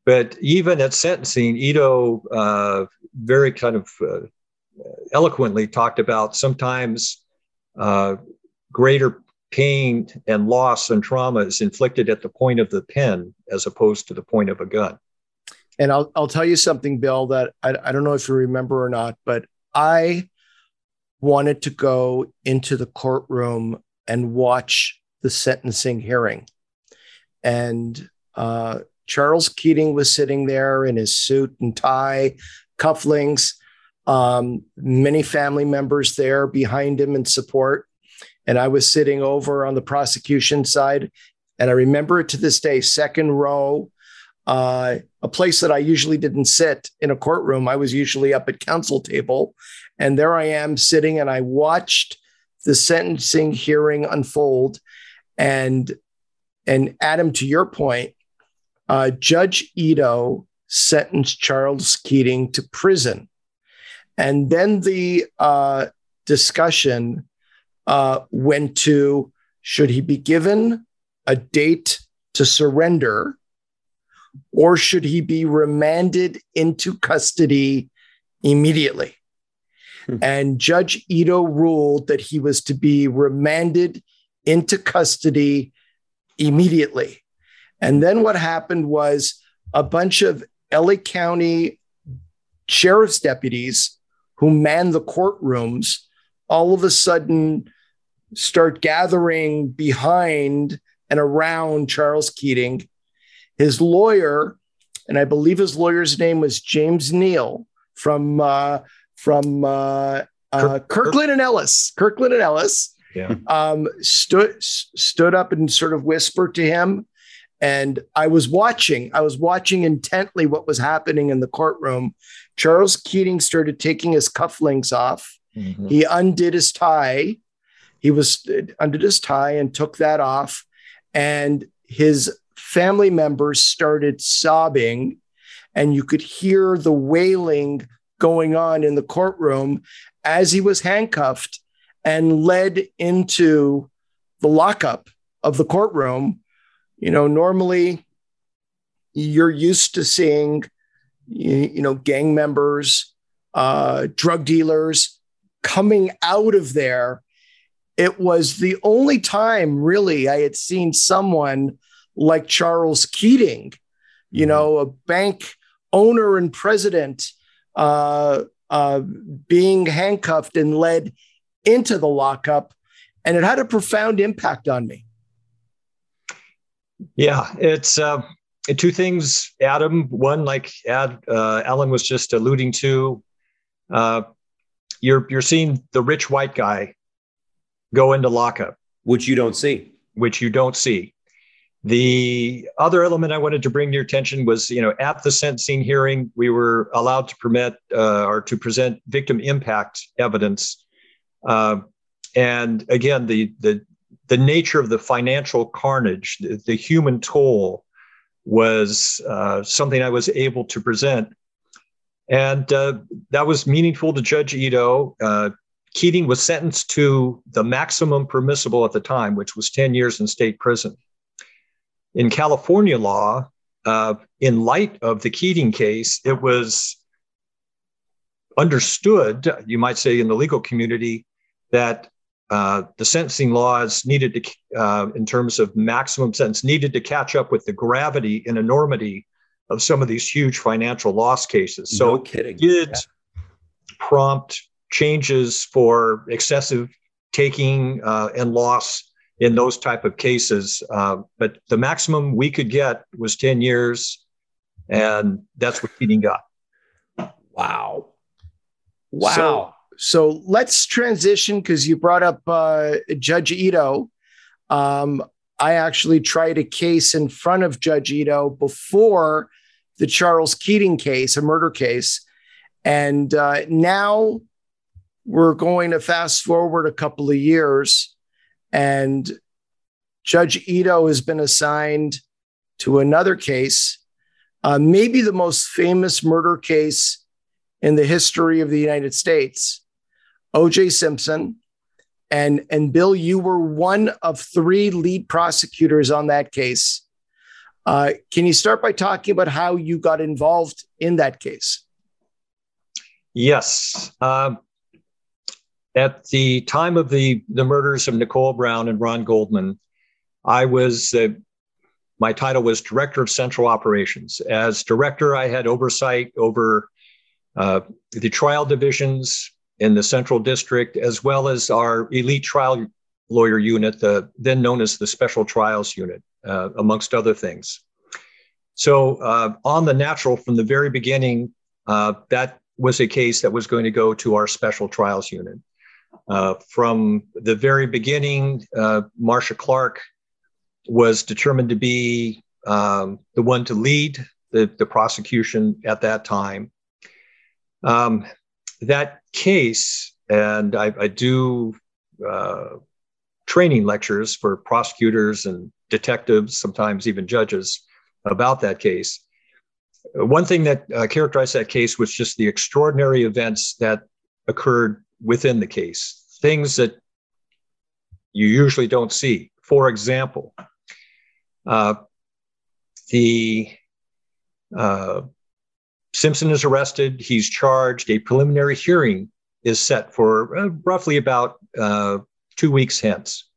But even at sentencing, Ito uh, very kind of uh, eloquently talked about sometimes uh, greater pain and loss and trauma is inflicted at the point of the pen as opposed to the point of a gun. And I'll, I'll tell you something, Bill, that I, I don't know if you remember or not, but I wanted to go into the courtroom and watch the sentencing hearing. And uh, Charles Keating was sitting there in his suit and tie, cufflinks, um, many family members there behind him in support. And I was sitting over on the prosecution side. And I remember it to this day, second row. Uh, a place that I usually didn't sit in a courtroom. I was usually up at counsel table, and there I am sitting, and I watched the sentencing hearing unfold. And and Adam, to your point, uh, Judge Ito sentenced Charles Keating to prison, and then the uh, discussion uh, went to should he be given a date to surrender, or should he be remanded into custody immediately? Hmm. And Judge Ito ruled that he was to be remanded into custody immediately. And then what happened was a bunch of LA County sheriff's deputies who man the courtrooms all of a sudden start gathering behind and around Charles Keating. His lawyer, and I believe his lawyer's name was James Neal from uh, from uh, uh, Kirkland and Ellis. Kirkland and Ellis. Yeah. Um, stood stood up and sort of whispered to him, and I was watching. I was watching intently what was happening in the courtroom. Charles Keating started taking his cufflinks off. Mm-hmm. He undid his tie. He was undid his tie and took that off, and his family members started sobbing, and you could hear the wailing going on in the courtroom as he was handcuffed and led into the lockup of the courtroom. You know, normally you're used to seeing, you know, gang members, uh, drug dealers coming out of there. It was the only time really I had seen someone like Charles Keating, you mm-hmm. know, a bank owner and president uh, uh, being handcuffed and led into the lockup. And it had a profound impact on me. Yeah, it's uh, two things, Adam. One, like Ad, uh, Alan was just alluding to, uh, you're you're seeing the rich white guy go into lockup, which you don't see, which you don't see. The other element I wanted to bring to your attention was, you know, at the sentencing hearing, we were allowed to permit uh, or to present victim impact evidence, uh, and again, the the the nature of the financial carnage, the, the human toll, was uh, something I was able to present, and uh, that was meaningful to Judge Ito. Uh, Keating was sentenced to the maximum permissible at the time, which was 10 years in state prison in California law, uh, in light of the Keating case, it was understood, you might say, in the legal community, that uh, the sentencing laws needed to, uh, in terms of maximum sentence, needed to catch up with the gravity and enormity of some of these huge financial loss cases. So, no kidding. did yeah. prompt changes for excessive taking uh, and loss in those type of cases. Uh, but the maximum we could get was 10 years, and that's what Keating got. Wow. Wow. So, so let's transition because you brought up uh, Judge Ito. Um, I actually tried a case in front of Judge Ito before the Charles Keating case, a murder case. And uh, now we're going to fast forward a couple of years and Judge Ito has been assigned to another case, uh, maybe the most famous murder case in the history of the United States, O.J. Simpson. And, and Bill, you were one of three lead prosecutors on that case. Uh, can you start by talking about how you got involved in that case? Yes. Um, at the time of the, the murders of Nicole Brown and Ron Goldman, I was, uh, my title was Director of Central Operations. As director, I had oversight over uh, the trial divisions in the Central District, as well as our elite trial lawyer unit, the, then known as the Special Trials Unit, uh, amongst other things. So, uh, on the natural, from the very beginning, uh, that was a case that was going to go to our Special Trials Unit. Uh, from the very beginning, uh, Marcia Clark was determined to be um, the one to lead the, the prosecution at that time. Um, that case, and I, I do uh, training lectures for prosecutors and detectives, sometimes even judges, about that case. One thing that uh, characterized that case was just the extraordinary events that occurred within the case, things that you usually don't see. For example, uh, the uh, Simpson is arrested. He's charged. A preliminary hearing is set for uh, roughly about uh, two weeks hence.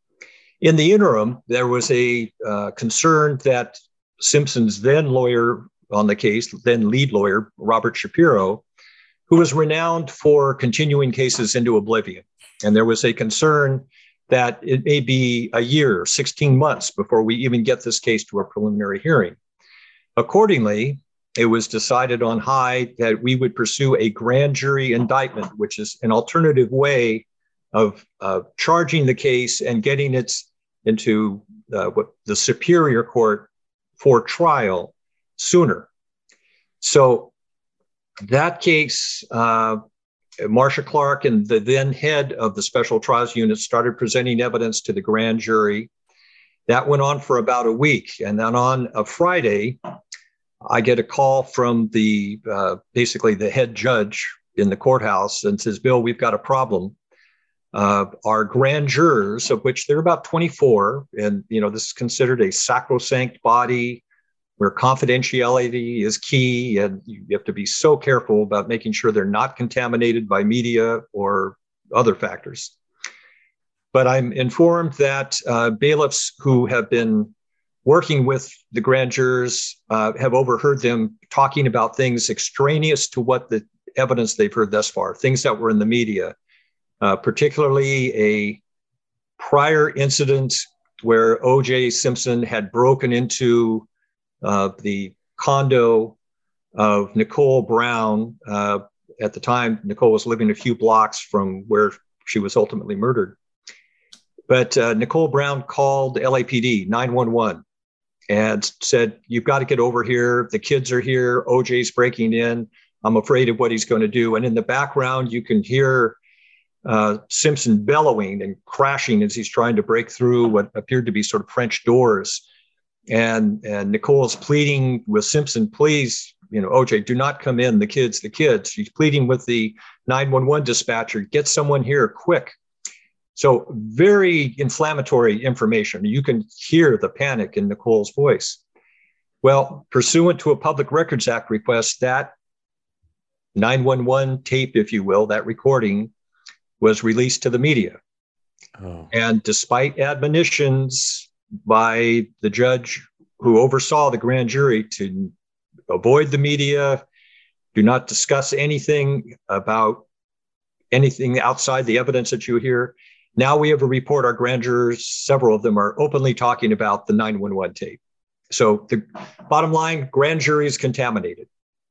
In the interim, there was a uh, concern that Simpson's then lawyer on the case, then lead lawyer, Robert Shapiro, who was renowned for continuing cases into oblivion. And there was a concern that it may be a year, 16 months before we even get this case to a preliminary hearing. Accordingly, it was decided on high that we would pursue a grand jury indictment, which is an alternative way of uh, charging the case and getting it into uh, the superior court for trial sooner. So that case, uh, Marcia Clark and the then head of the special trials unit started presenting evidence to the grand jury. That went on for about a week. And then on a Friday, I get a call from the uh, basically the head judge in the courthouse and says, Bill, we've got a problem. Uh, our grand jurors, of which there are about 24, and you know this is considered a sacrosanct body where confidentiality is key and you have to be so careful about making sure they're not contaminated by media or other factors. But I'm informed that uh, bailiffs who have been working with the grand jurors uh, have overheard them talking about things extraneous to what the evidence they've heard thus far, things that were in the media, uh, particularly a prior incident where O.J. Simpson had broken into uh, the condo of Nicole Brown. Uh, at the time, Nicole was living a few blocks from where she was ultimately murdered. But uh, Nicole Brown called LAPD 911 and said, You've got to get over here. The kids are here. OJ's breaking in. I'm afraid of what he's going to do. And in the background, you can hear uh, Simpson bellowing and crashing as he's trying to break through what appeared to be sort of French doors and and Nicole's pleading with Simpson, please, you know, OJ, do not come in. The kids, the kids. She's pleading with the 911 dispatcher, get someone here quick. So very inflammatory information. You can hear the panic in Nicole's voice. Well, pursuant to a Public Records Act request, that 911 tape, if you will, that recording was released to the media. Oh. And despite admonitions by the judge who oversaw the grand jury to avoid the media, do not discuss anything about anything outside the evidence that you hear. Now we have a report, our grand jurors, several of them are openly talking about the 911 tape. So the bottom line, grand jury is contaminated.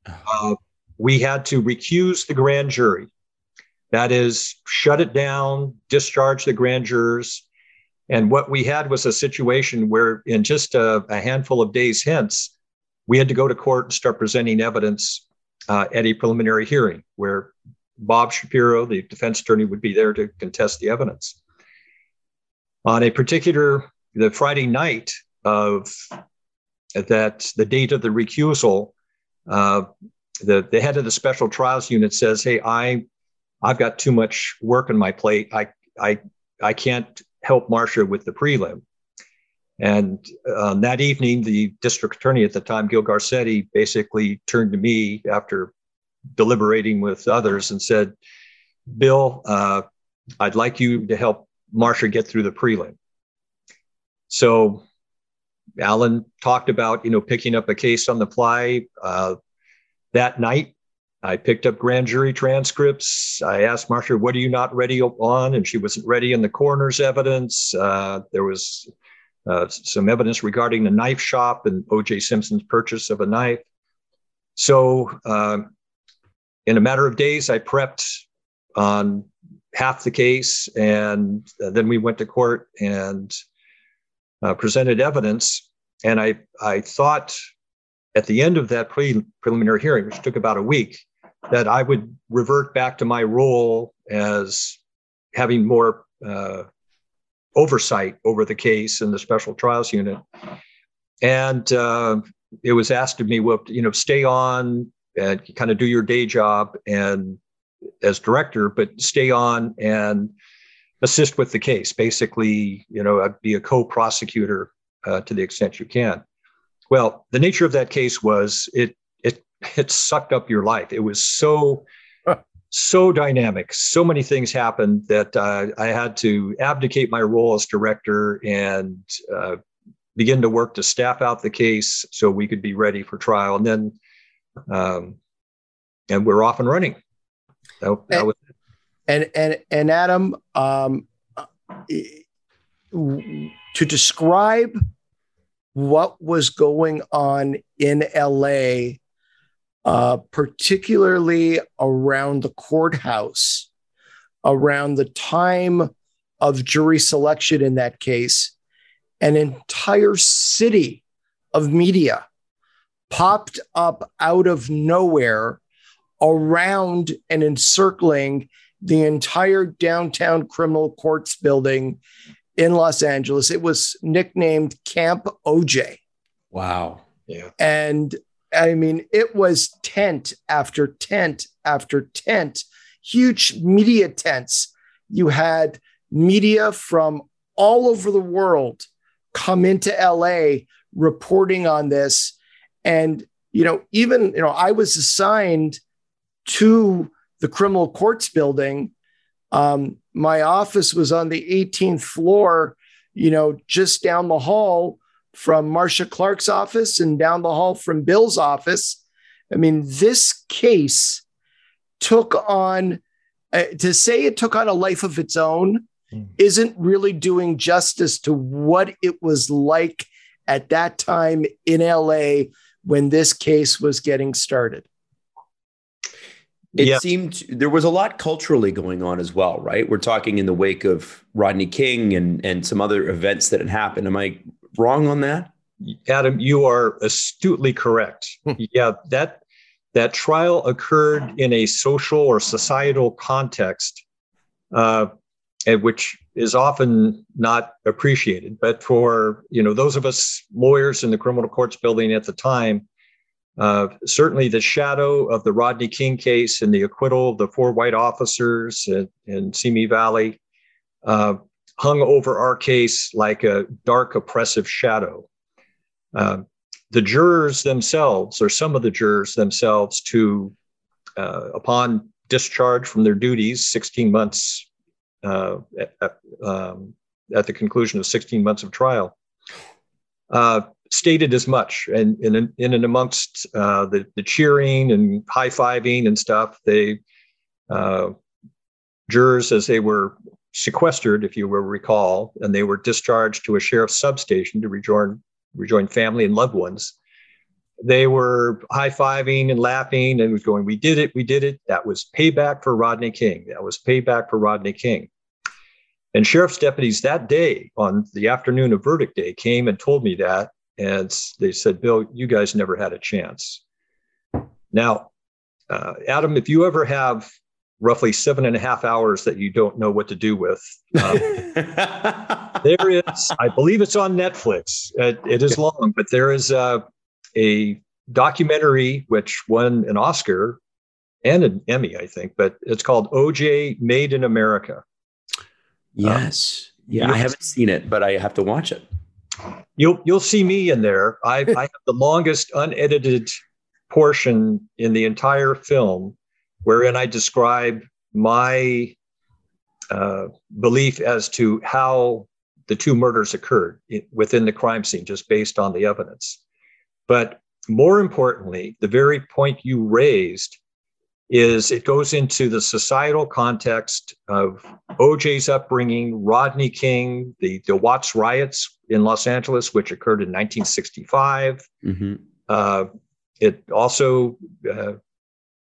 Uh, we had to recuse the grand jury. That is, shut it down, discharge the grand jurors, and what we had was a situation where, in just a, a handful of days hence, we had to go to court and start presenting evidence uh, at a preliminary hearing where Bob Shapiro, the defense attorney, would be there to contest the evidence. On a particular, the Friday night of that, the date of the recusal, uh, the, the head of the special trials unit says, Hey, I, I've got too much work on my plate. I, I, I can't help Marcia with the prelim. And um, that evening, the district attorney at the time, Gil Garcetti, basically turned to me after deliberating with others and said, Bill, uh, I'd like you to help Marcia get through the prelim. So Alan talked about, you know, picking up a case on the fly. Uh, that night, I picked up grand jury transcripts. I asked Marcia, "What are you not ready on?" And she wasn't ready in the coroner's evidence. Uh, there was uh, some evidence regarding the knife shop and O.J. Simpson's purchase of a knife. So, uh, in a matter of days, I prepped on half the case, and then we went to court and uh, presented evidence. and I I thought at the end of that pre- preliminary hearing, which took about a week, that I would revert back to my role as having more uh, oversight over the case in the special trials unit. And uh, it was asked of me, well, you know, stay on and kind of do your day job and as director, but stay on and assist with the case. Basically, you know, I'd be a co-prosecutor uh, to the extent you can. Well, the nature of that case was it it sucked up your life. It was so so dynamic. So many things happened that uh, I had to abdicate my role as director and uh, begin to work to staff out the case so we could be ready for trial. And then, um, and we're off and running. That, that and, was it. and and and Adam, um, to describe what was going on in LA, uh, particularly around the courthouse, around the time of jury selection in that case, an entire city of media popped up out of nowhere around and encircling the entire downtown criminal courts building in Los Angeles. It was nicknamed Camp OJ. Wow. Yeah. And I mean, it was tent after tent after tent, huge media tents. You had media from all over the world come into LA reporting on this. And, you know, even, you know, I was assigned to the criminal courts building um, my office was on the 18th floor, you know, just down the hall from Marcia Clark's office and down the hall from Bill's office. I mean, this case took on, uh, to say it took on a life of its own mm. isn't really doing justice to what it was like at that time in LA when this case was getting started it yeah. seemed there was a lot culturally going on as well, right? We're talking in the wake of Rodney King and and some other events that had happened. Am I wrong on that? Adam, you are astutely correct. Hmm. yeah, that that trial occurred in a social or societal context, uh, which is often not appreciated. But for you know those of us lawyers in the criminal courts building at the time, uh, certainly, the shadow of the Rodney King case and the acquittal of the four white officers in, in Simi Valley uh, hung over our case like a dark, oppressive shadow. Uh, the jurors themselves, or some of the jurors themselves, to uh, upon discharge from their duties, 16 months uh, at, um, at, the conclusion of 16 months of trial, uh, stated as much. And in, in and amongst uh, the, the cheering and high fiving and stuff, they uh, jurors, as they were sequestered, if you will recall, and they were discharged to a sheriff's substation to rejoin rejoin family and loved ones. They were high fiving and laughing and was going, "We did it! We did it! That was payback for Rodney King. That was payback for Rodney King." And sheriff's deputies that day, on the afternoon of verdict day, came and told me that and they said, Bill, you guys never had a chance. Now, uh, Adam, if you ever have roughly seven and a half hours that you don't know what to do with, um, there is, I believe it's on Netflix. it, it is long, but there is a, a documentary which won an Oscar and an Emmy, I think, but it's called OJ Made in America. Yes. Um, yeah, I haven't seen it, but I have to watch it. You'll you'll see me in there. I, I have the longest unedited portion in the entire film, wherein I describe my uh, belief as to how the two murders occurred within the crime scene, just based on the evidence. But more importantly, the very point you raised is it goes into the societal context of OJ's upbringing, Rodney King, the, the Watts riots in Los Angeles, which occurred in 1965. Mm-hmm. Uh, it also uh,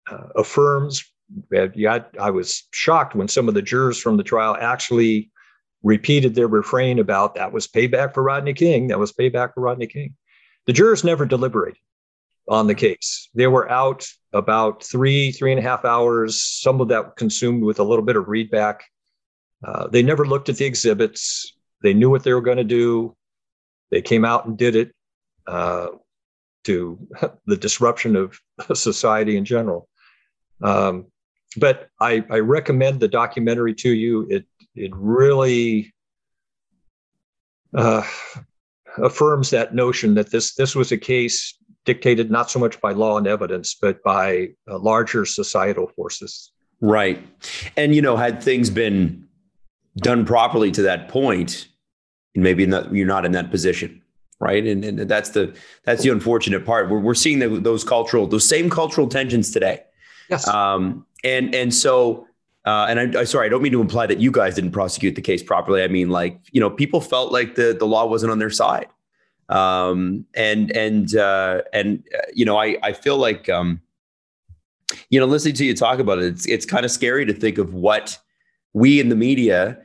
uh, affirms, yeah, I was shocked when some of the jurors from the trial actually repeated their refrain about that was payback for Rodney King. That was payback for Rodney King. The jurors never deliberated on the case. They were out about three, three and a half hours, some of that consumed with a little bit of readback. Uh, they never looked at the exhibits. They knew what they were going to do. They came out and did it uh, to the disruption of society in general. Um, but I, I, recommend the documentary to you. It it really uh, affirms that notion that this this was a case dictated not so much by law and evidence, but by uh, larger societal forces. Right, and you know, had things been done properly to that point, maybe not, you're not in that position, right? And, and that's the that's the unfortunate part. We're we're seeing the, those cultural those same cultural tensions today. Yes. Um, and and so uh, and I, I sorry, I don't mean to imply that you guys didn't prosecute the case properly. I mean, like you know, people felt like the the law wasn't on their side, um, and and uh, and uh, you know, I I feel like um, you know, listening to you talk about it, it's it's kind of scary to think of what we in the media,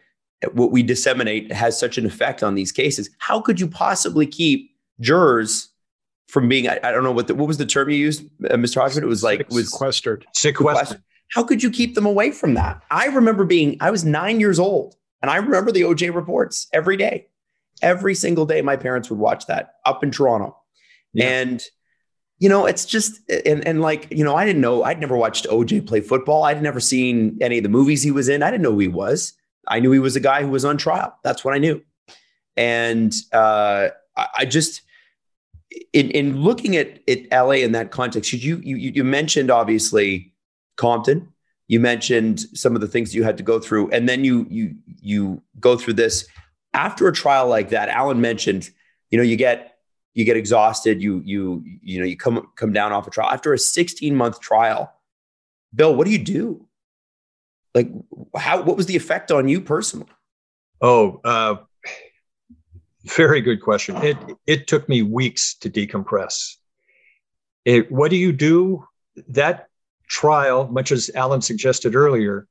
what we disseminate, has such an effect on these cases. How could you possibly keep jurors from being? I, I don't know what the, what was the term you used, uh, Mr. Hodgman? It was like was sequestered. Sequestered how could you keep them away from that? I remember being, I was nine years old and I remember the OJ reports every day. Every single day, my parents would watch that up in Toronto. Yeah. And, you know, it's just, and, and like, you know, I didn't know, I'd never watched OJ play football. I'd never seen any of the movies he was in. I didn't know who he was. I knew he was a guy who was on trial. That's what I knew. And uh, I, I just, in, in looking at, at LA in that context, you, you, you mentioned obviously Compton. You mentioned some of the things you had to go through, and then you you you go through this after a trial like that. Alan mentioned, you know, you get you get exhausted. You you you know you come come down off a trial after a 16 month trial. Bill, what do you do? Like, how what was the effect on you personally? Oh, uh, very good question. It it took me weeks to decompress. It, what do you do? That trial, much as Alan suggested earlier,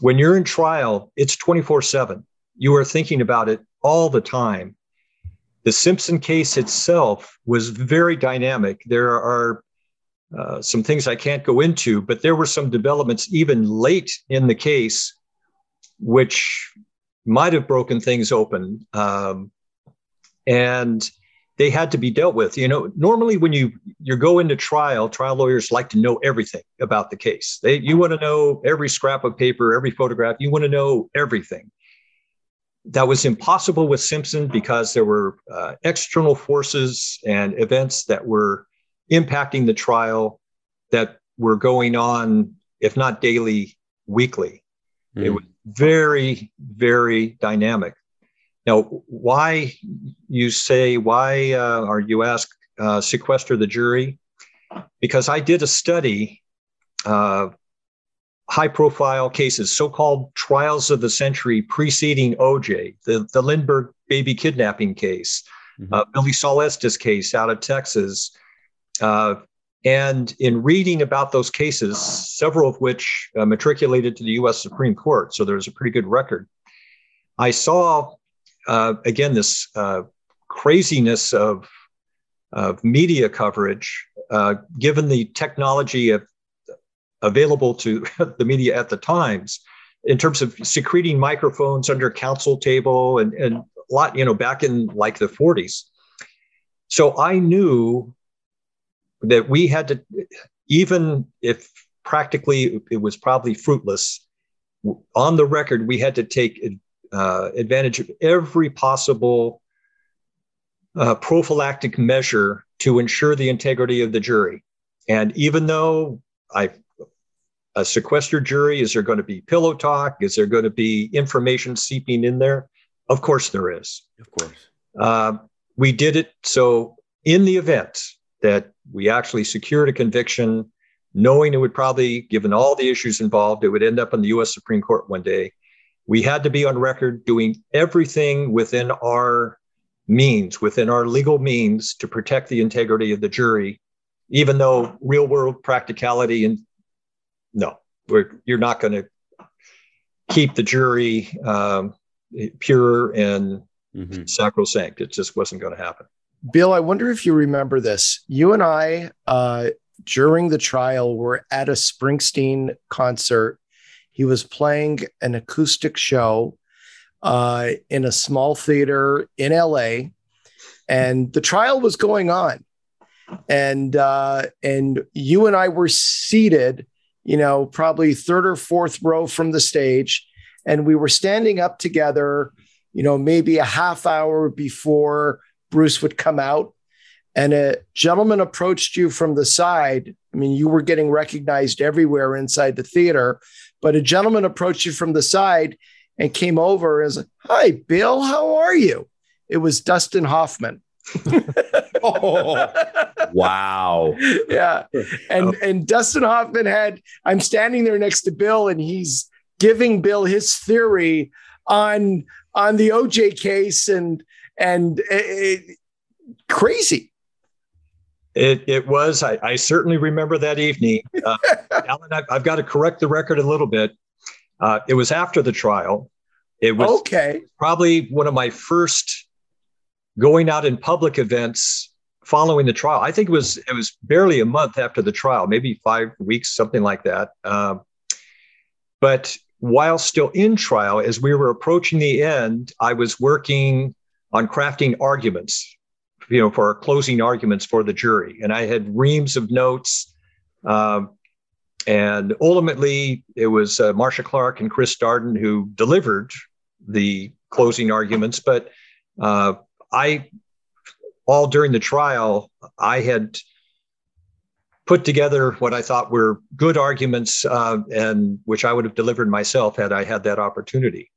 when you're in trial, it's 24 7. You are thinking about it all the time. The Simpson case itself was very dynamic. There are uh, some things I can't go into, but there were some developments even late in the case which might have broken things open. Um, and they had to be dealt with. You know, normally when you you go into trial, trial lawyers like to know everything about the case. They you want to know every scrap of paper, every photograph. You want to know everything. That was impossible with Simpson because there were uh, external forces and events that were impacting the trial that were going on, if not daily, weekly. Mm. It was very, very dynamic. Now, why you say, why uh, or you ask, uh, sequester the jury? Because I did a study, uh, high profile cases, so called trials of the century preceding OJ, the, the Lindbergh baby kidnapping case, mm-hmm. Uh, Billie Sol Estes case out of Texas. Uh, and in reading about those cases, several of which uh, matriculated to the US Supreme Court, so there's a pretty good record, I saw uh, again, this uh, craziness of, of media coverage, uh, given the technology of, available to the media at the times, in terms of secreting microphones under counsel table and, and a lot, you know, back in like the 40s. So I knew that we had to, even if practically it was probably fruitless, on the record, we had to take uh, advantage of every possible uh, prophylactic measure to ensure the integrity of the jury. And even though I a sequestered jury, is there going to be pillow talk? Is there going to be information seeping in there? Of course, there is. Of course. Uh, we did it so in the event that we actually secured a conviction, knowing it would probably, given all the issues involved, it would end up in the US Supreme Court one day we had to be on record doing everything within our means, within our legal means to protect the integrity of the jury, even though real world practicality and no, you're not going to keep the jury um, pure and mm-hmm. sacrosanct. It just wasn't going to happen. Bill, I wonder if you remember this. You and I, uh, during the trial, were at a Springsteen concert. He was playing an acoustic show uh, in a small theater in LA, and the trial was going on. And uh, and you and I were seated, you know, probably third or fourth row from the stage, and we were standing up together, you know, maybe a half hour before Bruce would come out and a gentleman approached you from the side. I mean, you were getting recognized everywhere inside the theater, but a gentleman approached you from the side and came over and said, Hi, Bill, how are you? It was Dustin Hoffman. oh, wow. Yeah. And oh. and Dustin Hoffman had I'm standing there next to Bill and he's giving Bill his theory on on the OJ case and and it, crazy. It, it was. I, I certainly remember that evening. Uh, Alan, I've, I've, got to correct the record a little bit. Uh, it was after the trial. It was okay. Probably one of my first going out in public events following the trial. I think it was it was barely a month after the trial, maybe five weeks, something like that. Um, but while still in trial, as we were approaching the end, I was working on crafting arguments, you know, for our closing arguments for the jury. And I had reams of notes. Um, and ultimately, it was uh, Marcia Clark and Chris Darden who delivered the closing arguments. But uh, I, all during the trial, I had put together what I thought were good arguments, uh, and which I would have delivered myself had I had that opportunity.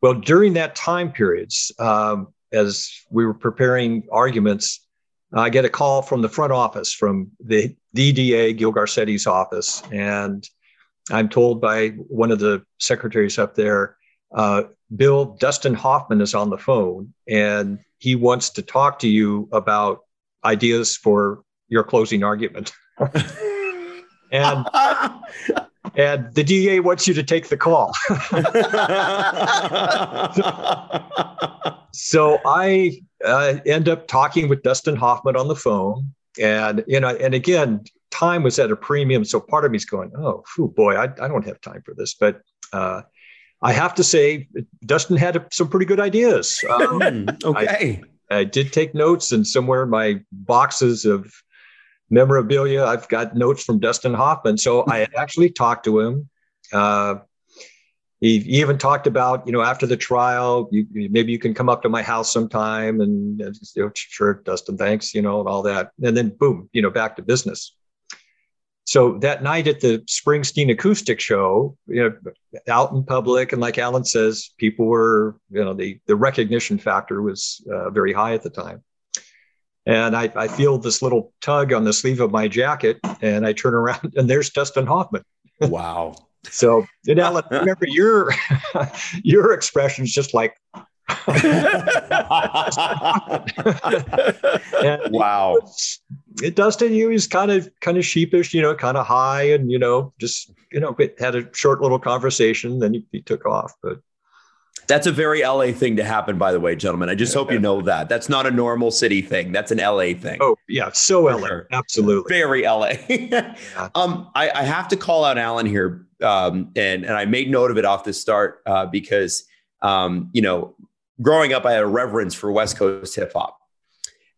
Well, during that time periods, um, as we were preparing arguments, I get a call from the front office, from the DDA Gil Garcetti's office, and I'm told by one of the secretaries up there, uh, Bill Dustin Hoffman is on the phone, and he wants to talk to you about ideas for your closing argument. and and the DA wants you to take the call. so I uh, end up talking with Dustin Hoffman on the phone, and you know, and again, time was at a premium. So part of me's going, "Oh, whew, boy, I, I don't have time for this." But uh, I have to say, Dustin had some pretty good ideas. Um, hmm, okay. I, I did take notes, and somewhere in my boxes of memorabilia. I've got notes from Dustin Hoffman. So I had actually talked to him. Uh, he, he, even talked about, you know, after the trial, you, maybe you can come up to my house sometime and, you know, sure, Dustin, thanks, you know, and all that. And then boom, you know, back to business. So that night at the Springsteen acoustic show, you know, out in public, and like Alan says, people were, you know, the the recognition factor was uh, very high at the time. And I, I feel this little tug on the sleeve of my jacket, and I turn around, and there's Dustin Hoffman. Wow. so, you know, remember your your expression is just like wow. It, Dustin, he was kind of kind of sheepish, you know, kind of high, and you know, just you know, had a short little conversation. Then he, he took off, but that's a very LA thing to happen, by the way, gentlemen. I just hope you know that. That's not a normal city thing. That's an LA thing. Oh, yeah. So LA. Sure. Absolutely. Very LA. um, I, I, have to call out Alan here. Um, and, and I made note of it off the start uh, because, um, you know, growing up, I had a reverence for West Coast hip hop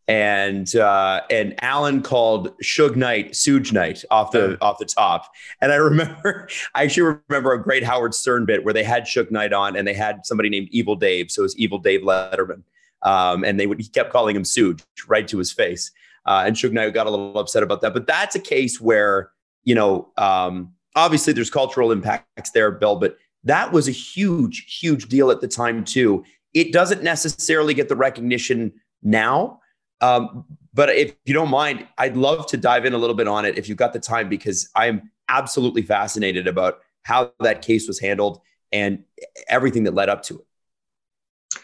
and uh, and Alan called Suge Knight Suge Knight off the off the top. And I remember, I actually remember a great Howard Stern bit where they had Suge Knight on and they had somebody named Evil Dave, so it was Evil Dave Letterman, um, and they would he kept calling him Suge right to his face. Uh, and Suge Knight got a little upset about that. But that's a case where you know, um, obviously there's cultural impacts there, Bill, but that was a huge, huge deal at the time too. It doesn't necessarily get the recognition now um, but if you don't mind, I'd love to dive in a little bit on it if you've got the time, because I am absolutely fascinated about how that case was handled and everything that led up to it.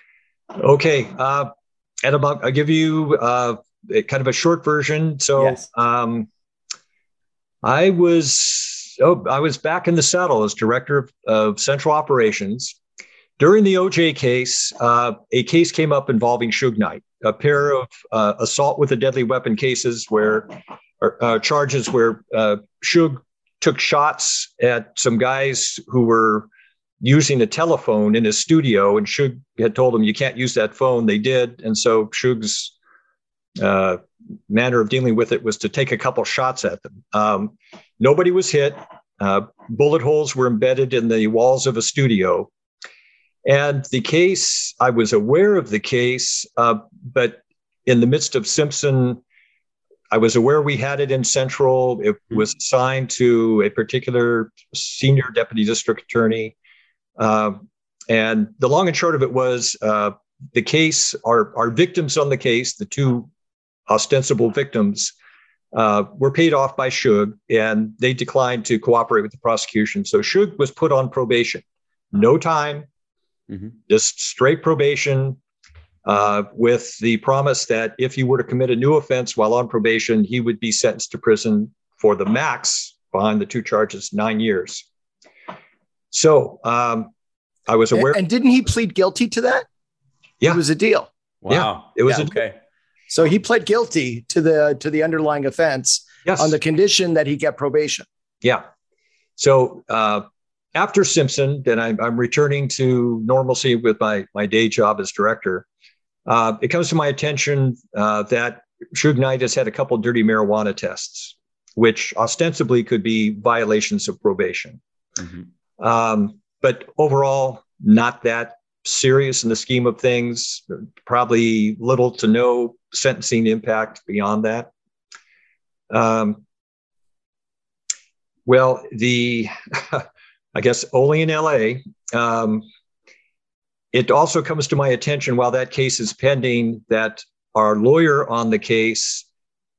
Okay. Uh, Adam, I'll give you uh, kind of a short version. So yes. um, I was oh, I was back in the saddle as director of, of central operations. During the OJ case, uh, a case came up involving Suge Knight. A pair of uh, assault with a deadly weapon cases where uh, charges where uh, Suge took shots at some guys who were using a telephone in his studio, and Suge had told them, "You can't use that phone." They did, and so Suge's uh, manner of dealing with it was to take a couple shots at them. Um, nobody was hit. Uh, bullet holes were embedded in the walls of a studio. And the case, I was aware of the case, uh, but in the midst of Simpson, I was aware we had it in Central. It hmm. was assigned to a particular senior deputy district attorney. Uh, and the long and short of it was uh, the case, our, our victims on the case, the two ostensible victims, uh, were paid off by Suge and they declined to cooperate with the prosecution. So Suge was put on probation. No time, mm-hmm. just straight probation uh, with the promise that if he were to commit a new offense while on probation, he would be sentenced to prison for the max behind the two charges, nine years. So um, I was aware. And didn't he plead guilty to that? Yeah. It was a deal. Wow. Yeah, it was yeah, a, okay. So he pled guilty to the to the underlying offense yes. on the condition that he get probation. Yeah. So uh, after Simpson, then I'm, I'm, returning to normalcy with my my day job as director. Uh, it comes to my attention uh, that Suge Knight has had a couple dirty marijuana tests, which ostensibly could be violations of probation. Mm-hmm. Um, but overall, not that serious in the scheme of things. Probably little to no sentencing impact beyond that. Um, well, the I guess only in LA. Um, it also comes to my attention while that case is pending that our lawyer on the case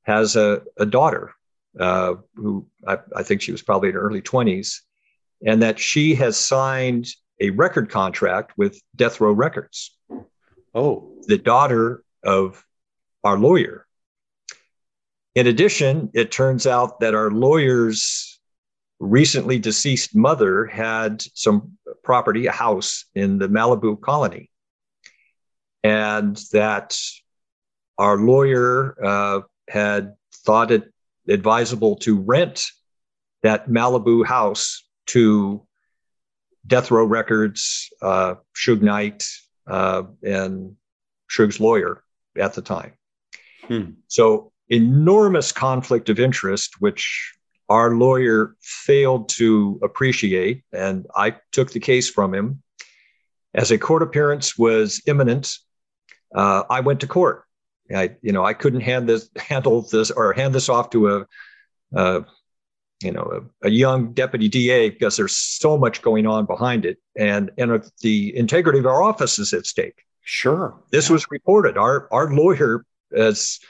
has a, a daughter uh, who I, I, think she was probably in her early 20s, and that she has signed a record contract with Death Row Records. Oh, the daughter of our lawyer. In addition, it turns out that our lawyer's recently deceased mother had some property, a house in the Malibu colony. And that our lawyer uh, had thought it advisable to rent that Malibu house to Death Row Records, uh, Suge Knight, uh, and Suge's lawyer at the time. Hmm. So, enormous conflict of interest, which our lawyer failed to appreciate, and I took the case from him. As a court appearance was imminent, uh, I went to court. I, you know, I couldn't hand this, handle this, or hand this off to a, a you know, a, a, young deputy DA because there's so much going on behind it, and and the integrity of our office is at stake. Sure, this was reported. Our our lawyer, as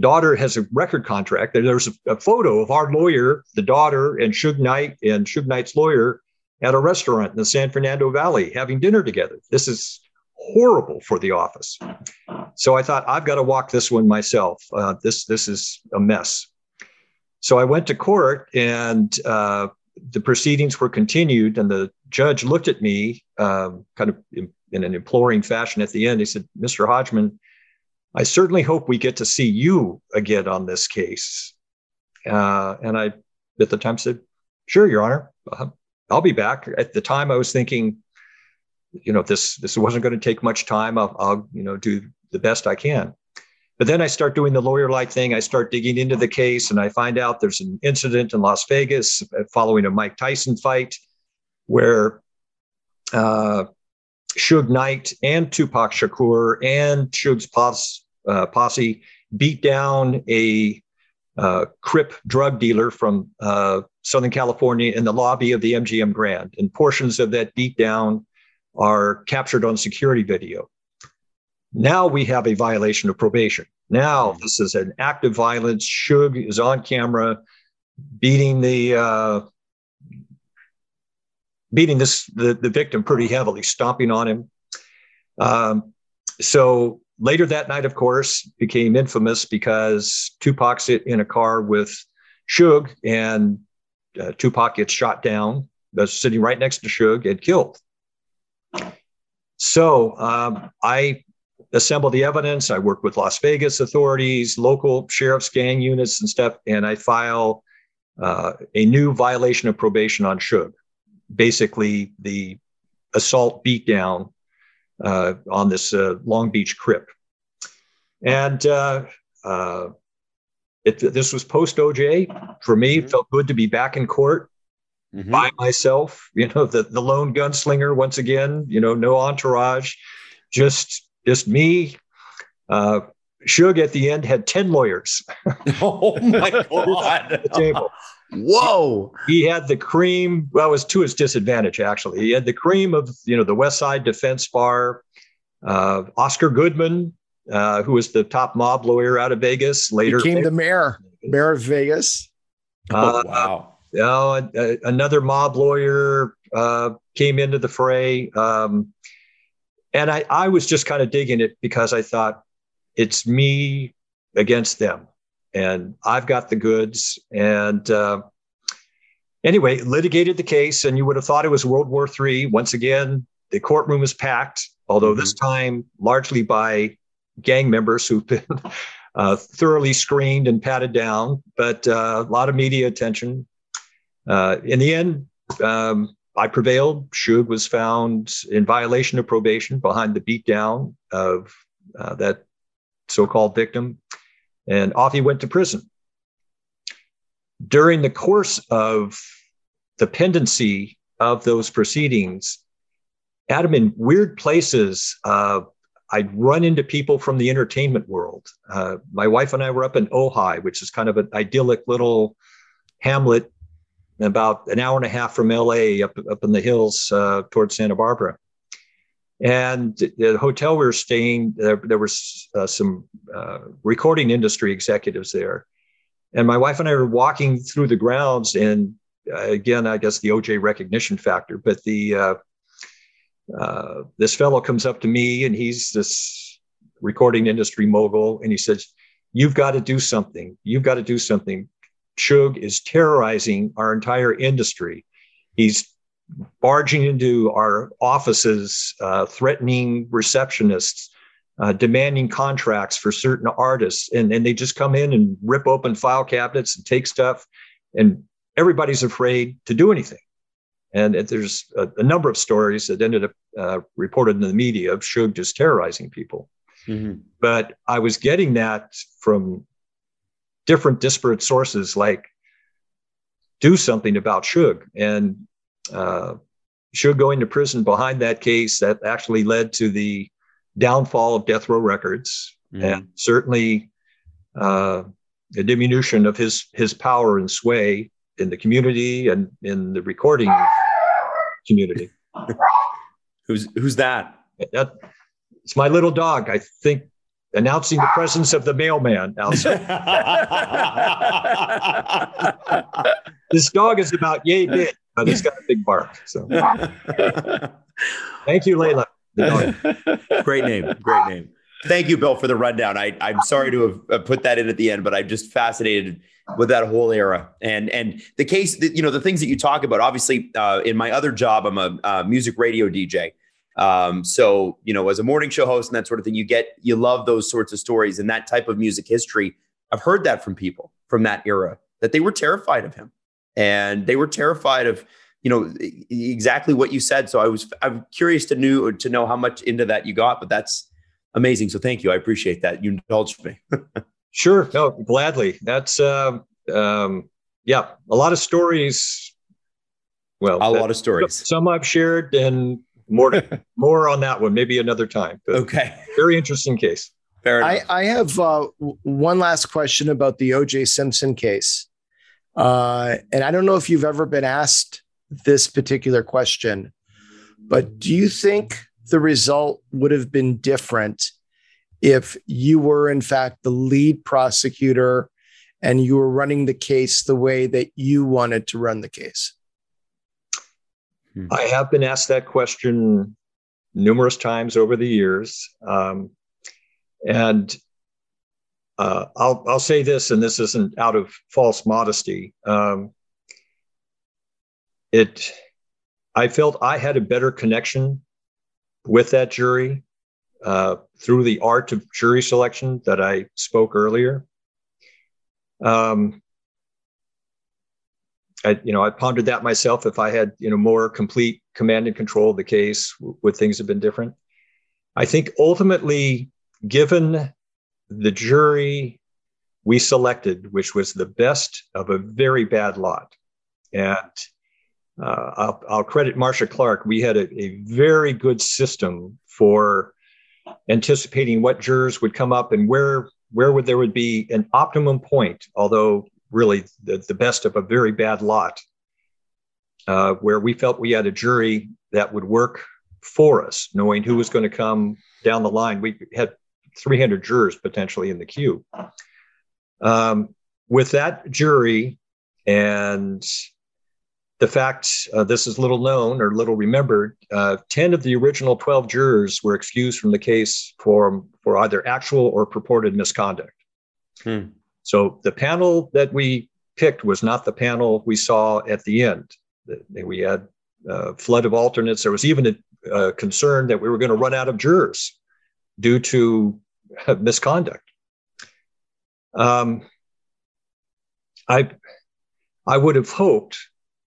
daughter has a record contract. There's a, a, photo of our lawyer, the daughter, and Suge Knight and Suge Knight's lawyer at a restaurant in the San Fernando Valley having dinner together. This is horrible for the office. So I thought I've got to walk this one myself. Uh, this this is a mess. So I went to court, and uh, the proceedings were continued, and the judge looked at me, um, kind of in, in, an imploring fashion. At the end, he said, "Mr. Hodgman, I certainly hope we get to see you again on this case." Uh, and I, at the time, said, "Sure, Your Honor, uh, I'll be back." At the time, I was thinking, you know, this this wasn't going to take much time. I'll, I'll you know do the best I can. But then I start doing the lawyer like thing. I start digging into the case and I find out there's an incident in Las Vegas following a Mike Tyson fight where uh, Suge Knight and Tupac Shakur and Suge's posse, uh, posse beat down a uh, Crip drug dealer from uh, Southern California in the lobby of the MGM Grand. And portions of that beatdown are captured on security video. Now we have a violation of probation. Now hmm. this is an act of violence. Suge is on camera beating the uh, beating this the, the victim pretty heavily, stomping on him. Um, so later that night, of course, became infamous because Tupac Tupac's in a car with Suge, and uh, Tupac gets shot down. Sitting right next to Suge and killed. So um, I assemble the evidence. I work with Las Vegas authorities, local sheriff's gang units and stuff, and I file uh, a new violation of probation on Suge. Basically, the assault beatdown on this uh, Long Beach Crip. And uh, uh, it, this was post OJ. For me, mm-hmm. felt good to be back in court mm-hmm. by myself. You know, the, the lone gunslinger once again, you know, no entourage, just just me. Uh, Suge at the end had 10 lawyers. oh my God. the table. Whoa. He had the cream. Well, it was to his disadvantage, actually. He had the cream of, you know, the West Side Defense Bar. Uh, Oscar Goodman, uh, who was the top mob lawyer out of Vegas. Later became the mayor, mayor of Vegas. Uh, oh, wow. You know, another mob lawyer uh, came into the fray. Um, and I, I was just kind of digging it because I thought it's me against them and I've got the goods. And uh, anyway, litigated the case, and you would have thought it was World War III. Once again, the courtroom was packed, although mm-hmm. this time largely by gang members who've been uh, thoroughly screened and patted down, but uh, a lot of media attention. Uh, in the end, um, I prevailed. Suge was found in violation of probation behind the beatdown of uh, that so called victim and off he went to prison. During the course of the pendency of those proceedings, Adam, in weird places, uh, I'd run into people from the entertainment world. Uh, my wife and I were up in Ojai, which is kind of an idyllic little hamlet about an hour and a half from LA up, up in the hills uh, towards Santa Barbara. And the hotel we were staying, there, there was uh, some uh, recording industry executives there. And my wife and I were walking through the grounds, and uh, again, I guess the OJ recognition factor, but the uh, uh, this fellow comes up to me, and he's this recording industry mogul, and he says, "You've got to do something. You've got to do something." Suge is terrorizing our entire industry. He's barging into our offices, uh, threatening receptionists, uh, demanding contracts for certain artists. And, and they just come in and rip open file cabinets and take stuff. And everybody's afraid to do anything. And there's a, a number of stories that ended up uh, reported in the media of Suge just terrorizing people. Mm-hmm. But I was getting that from different disparate sources like do something about Suge. And uh, Suge going to prison behind that case that actually led to the downfall of Death Row Records mm-hmm. and certainly uh, a diminution of his his power and sway in the community and in the recording community. who's who's that? that? It's my little dog. I think announcing the presence of the mailman outside. this dog is about yay big but it's got a big bark. So thank you, Layla. great name. Great name. Thank you, Bill, for the rundown. I, I'm sorry to have put that in at the end, but I'm just fascinated with that whole era and and the case that you know the things that you talk about. Obviously, uh, in my other job, I'm a uh, music radio DJ. Um, so you know, as a morning show host and that sort of thing, you get you love those sorts of stories and that type of music history. I've heard that from people from that era that they were terrified of him and they were terrified of you know exactly what you said. So i was i'm curious to know to know how much into that you got but that's amazing. So thank you. I appreciate that. You indulged me. Sure. No gladly. That's um, um yeah a lot of stories. Well a lot of stories. some i've shared and more more on that one maybe another time okay. very interesting case. Fair enough. I, I have uh, one last question about the OJ Simpson case. Uh, and I don't know if you've ever been asked this particular question, but do you think the result would have been different if you were, in fact, the lead prosecutor and you were running the case the way that you wanted to run the case? I have been asked that question numerous times over the years. Um, and uh, I'll I'll say this, and this isn't out of false modesty. Um, it, I felt I had a better connection with that jury uh, through the art of jury selection that I spoke earlier. Um, I, you know, I pondered that myself. If I had, you know, more complete command and control of the case, would things have been different? I think ultimately, given the jury we selected, which was the best of a very bad lot, and uh, I'll, I'll, credit Marcia Clark. We had a, a very good system for anticipating what jurors would come up and where where would there would be an optimum point, although really the, the best of a very bad lot, uh, where we felt we had a jury that would work for us, knowing who was going to come down the line. We had 300 jurors potentially in the queue. Um, with that jury and the fact uh, this is little known or little remembered, uh, 10 of the original 12 jurors were excused from the case for, for either actual or purported misconduct. Hmm. So the panel that we picked was not the panel we saw at the end. We had a flood of alternates. There was even a, a concern that we were going to run out of jurors due to misconduct. Um, I, I would have hoped,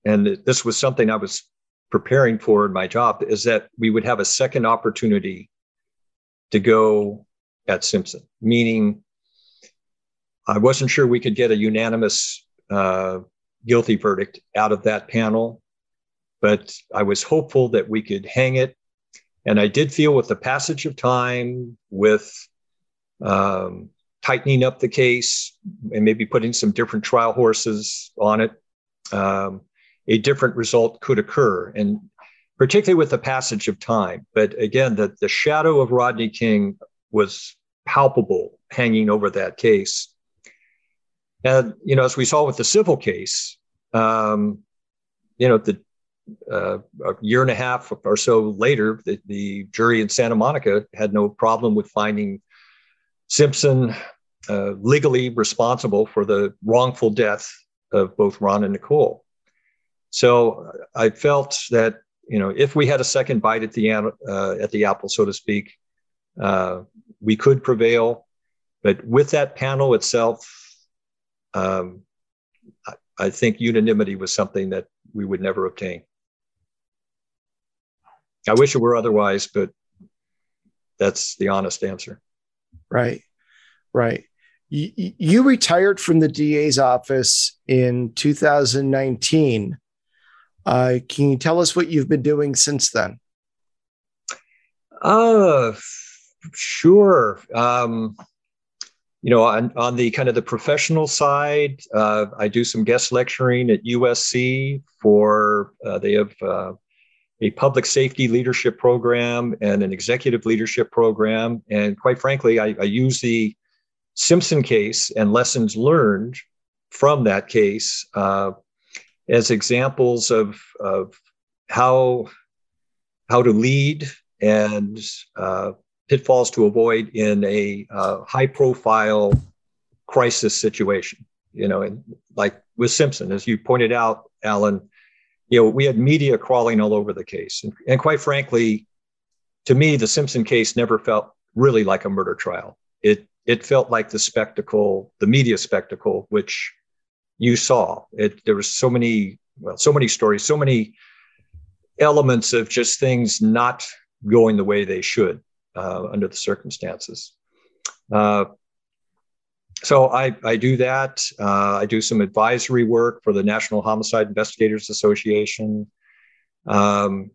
and this was something I was preparing for in my job, is that we would have a second opportunity to go at Simpson, meaning I wasn't sure we could get a unanimous uh, guilty verdict out of that panel, but I was hopeful that we could hang it. And I did feel with the passage of time, with um, tightening up the case and maybe putting some different trial horses on it, um, a different result could occur. And particularly with the passage of time. But again, the, the shadow of Rodney King was palpable hanging over that case. And you know, as we saw with the civil case, um, you know, the uh, a year and a half or so later, the, the, jury in Santa Monica had no problem with finding Simpson uh, legally responsible for the wrongful death of both Ron and Nicole. So I felt that you know, if we had a second bite at the uh, at the apple, so to speak, uh, we could prevail. But with that panel itself, um, I, I think unanimity was something that we would never obtain. I wish it were otherwise, but that's the honest answer. Right, right. You, you retired from the DA's office in 2019. Uh, can you tell us what you've been doing since then? Uh, sure. Um, you know, on, on the kind of the professional side, uh, I do some guest lecturing at USC for, uh, they have uh, a public safety leadership program and an executive leadership program. And quite frankly, I, I use the Simpson case and lessons learned from that case uh, as examples of, of how, how to lead and uh, pitfalls to avoid in a uh, high profile crisis situation. You know, and like with Simpson, as you pointed out, Alan, you know, we had media crawling all over the case. And, and quite frankly, to me, the Simpson case never felt really like a murder trial. It it felt like the spectacle, the media spectacle, which you saw. It there was so many, well, so many stories, so many elements of just things not going the way they should uh, under the circumstances. Uh, so I, I do that. Uh, I do some advisory work for the National Homicide Investigators Association. Um,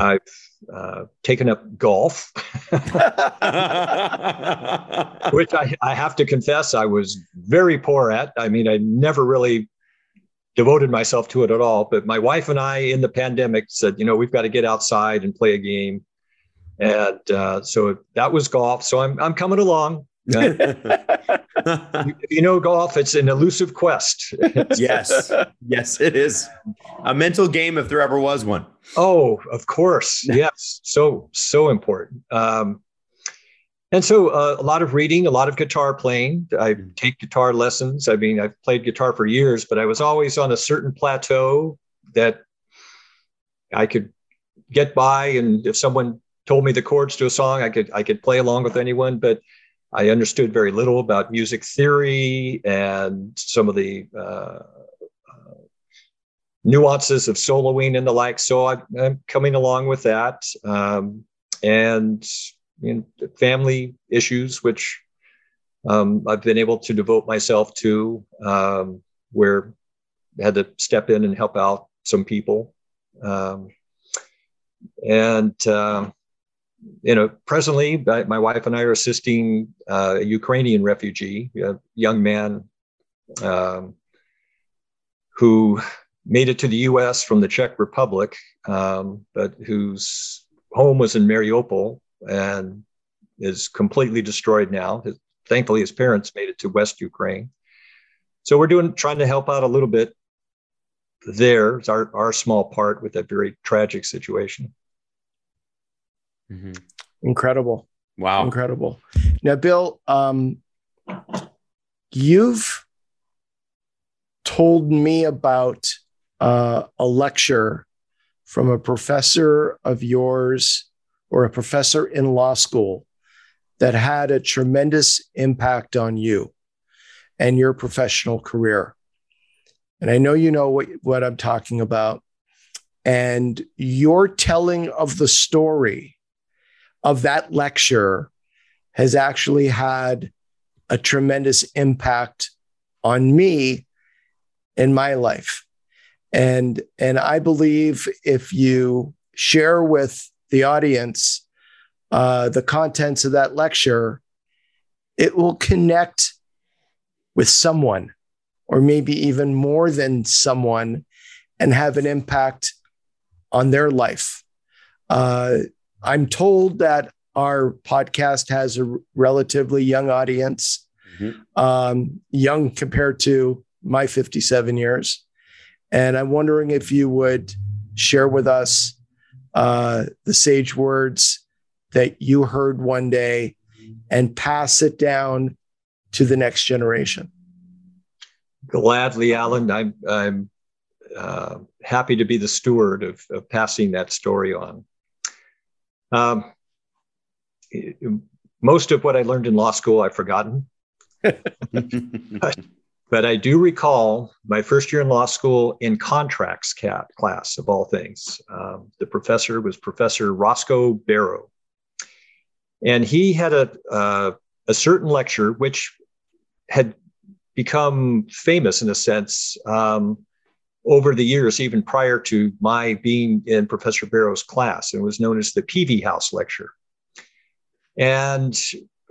I've uh, taken up golf, which I, I have to confess I was very poor at. I mean, I never really devoted myself to it at all. But my wife and I, in the pandemic, said, you know, we've got to get outside and play a game. And uh, so that was golf. So I'm, I'm coming along. if you know golf, it's an elusive quest. yes. Yes, it is. A mental game if there ever was one. Oh, of course. Yes. So, so important. Um, and so uh, a lot of reading, a lot of guitar playing. I take guitar lessons. I mean, I've played guitar for years, but I was always on a certain plateau that I could get by. And if someone told me the chords to a song, I could I could play along with anyone, but I understood very little about music theory and some of the uh, uh, nuances of soloing and the like. So I, am coming along with that, um, and you know, family issues, which um, I've been able to devote myself to, um, where I had to step in and help out some people. Um, and uh, you know, presently, my wife and I are assisting uh, a Ukrainian refugee, a young man um, who made it to the U.S. from the Czech Republic, um, but whose home was in Mariupol and is completely destroyed now. His, thankfully, his parents made it to West Ukraine. So we're doing trying to help out a little bit there. It's our, our small part with that very tragic situation. Mm-hmm. Incredible. Wow. Incredible. Now, Bill, um, you've told me about uh, a lecture from a professor of yours or a professor in law school that had a tremendous impact on you and your professional career. And I know you know what, what I'm talking about. And your telling of the story of that lecture has actually had a tremendous impact on me in my life. And, and I believe if you share with the audience uh, the contents of that lecture, it will connect with someone, or maybe even more than someone, and have an impact on their life. Uh, I'm told that our podcast has a relatively young audience, mm-hmm. um, young compared to my 57 years. And I'm wondering if you would share with us uh, the sage words that you heard one day and pass it down to the next generation. Gladly, Alan. I'm, I'm uh, happy to be the steward of, of passing that story on. Um, most of what I learned in law school, I've forgotten. but, but, I do recall my first year in law school in contracts cat class, of all things. Um, the professor was Professor Roscoe Barrow. And he had a, uh, a certain lecture which had become famous in a sense um, over the years, even prior to my being in Professor Barrow's class, It was known as the Peevyhouse Lecture. And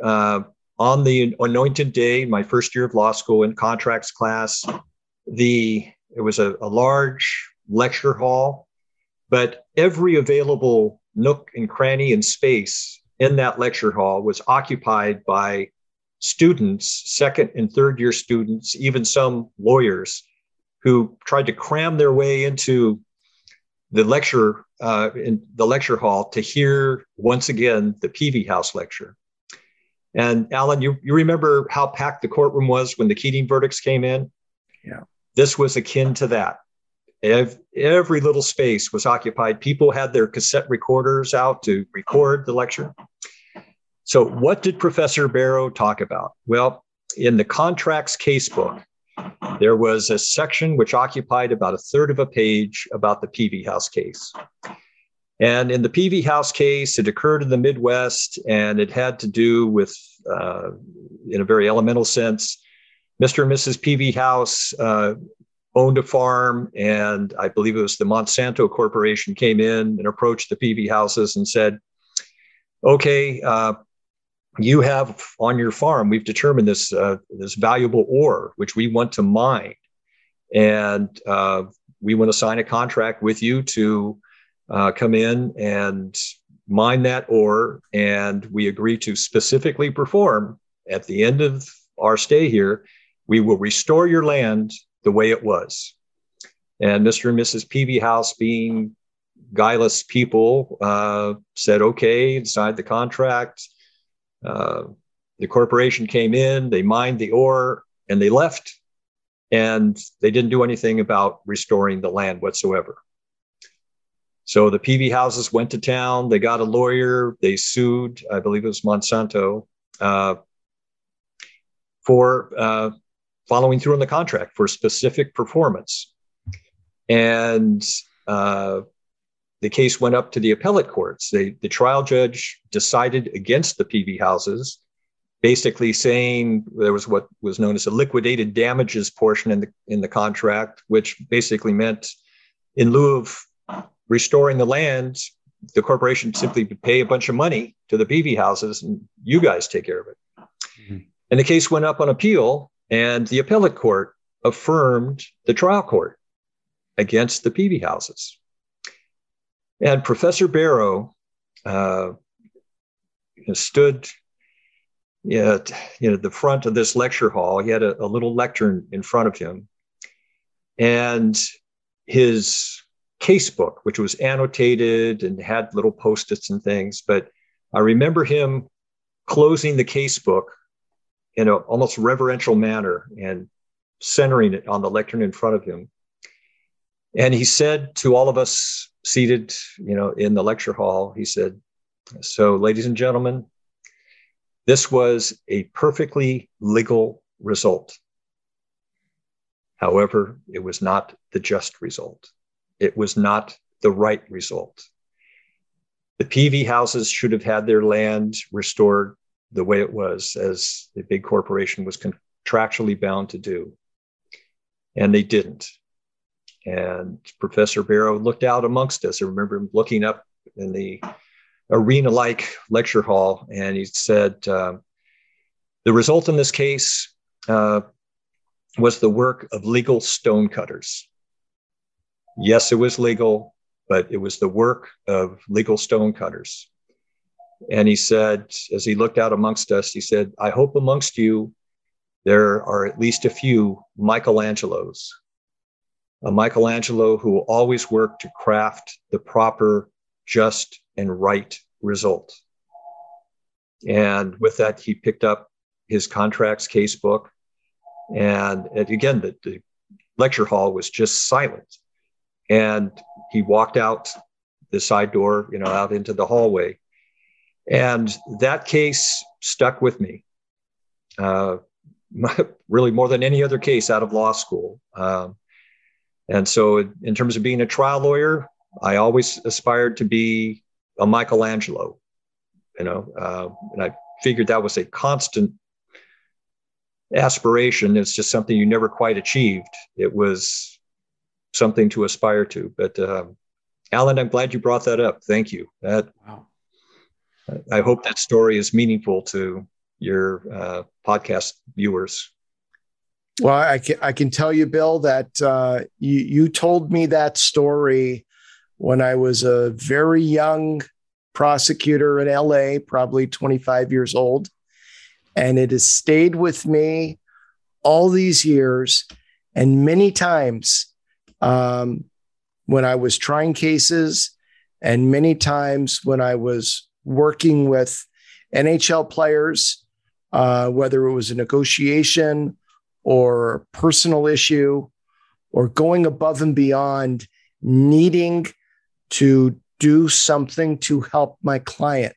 uh, on the anointed day, my first year of law school in contracts class, the it was a, a large lecture hall, but every available nook and cranny and space in that lecture hall was occupied by students, second and third year students, even some lawyers who tried to cram their way into the lecture uh, in the lecture hall to hear once again the Peevyhouse lecture. And Alan, you, you remember how packed the courtroom was when the Keating verdicts came in? Yeah. This was akin to that. Every, every little space was occupied. People had their cassette recorders out to record the lecture. So, what did Professor Barrow talk about? Well, in the contracts casebook, there was a section which occupied about a third of a page about the Peevyhouse case. And in the Peevyhouse case, it occurred in the Midwest and it had to do with, uh, in a very elemental sense, Mr. and Mrs. Peevyhouse uh, owned a farm, and I believe it was the Monsanto Corporation came in and approached the Peevyhouses and said, okay, uh, you have on your farm, we've determined this uh, this valuable ore which we want to mine, and uh, we want to sign a contract with you to uh, come in and mine that ore, and we agree to specifically perform at the end of our stay here. We will restore your land the way it was. And Mr. and Mrs. Peevyhouse, being guileless people, uh, said okay, signed the contract uh, the corporation came in, they mined the ore, and they left. And they didn't do anything about restoring the land whatsoever. So the Peevyhouses went to town. They got a lawyer. They sued, I believe it was Monsanto, uh, for uh, following through on the contract for specific performance. And uh, the case went up to the appellate courts. They, the trial judge decided against the Peevyhouses, basically saying there was what was known as a liquidated damages portion in the in the contract, which basically meant in lieu of restoring the land, the corporation simply would pay a bunch of money to the Peevyhouses and you guys take care of it. Mm-hmm. And the case went up on appeal, and the appellate court affirmed the trial court against the Peevyhouses. And Professor Barrow uh, stood at you know, the front of this lecture hall. He had a, a little lectern in front of him. And his casebook, which was annotated and had little post-its and things. But I remember him closing the casebook in an almost reverential manner and centering it on the lectern in front of him. And he said to all of us seated, you know, in the lecture hall, he said, "So, ladies and gentlemen, this was a perfectly legal result. However, it was not the just result it was not the right result. The Peevyhouses should have had their land restored the way it was, as the big corporation was contractually bound to do. And they didn't. And Professor Barrow looked out amongst us. I remember him looking up in the arena like lecture hall, and he said, uh, The result in this case uh, was the work of legal stonecutters yes, it was legal, but it was the work of legal stonecutters. And he said, as he looked out amongst us, he said, I hope amongst you there are at least a few Michelangelos. A Michelangelo who always worked to craft the proper, just, and right result. And with that, he picked up his contracts case book. And again, the, the lecture hall was just silent and he walked out the side door, you know, out into the hallway. And that case stuck with me, uh, really more than any other case out of law school. Um, and so, in terms of being a trial lawyer, I always aspired to be a Michelangelo, you know, uh, and I figured that was a constant aspiration. It's just something you never quite achieved. It was something to aspire to. But um, Alan, I'm glad you brought that up. Thank you. That wow. I hope that story is meaningful to your uh, podcast viewers. Well, I can I can tell you, Bill, that uh, you you told me that story when I was a very young prosecutor in LA, probably 25 years old, and it has stayed with me all these years. And many times um, when I was trying cases, and many times when I was working with NHL players, uh, whether it was a negotiation or personal issue or going above and beyond, needing to do something to help my client.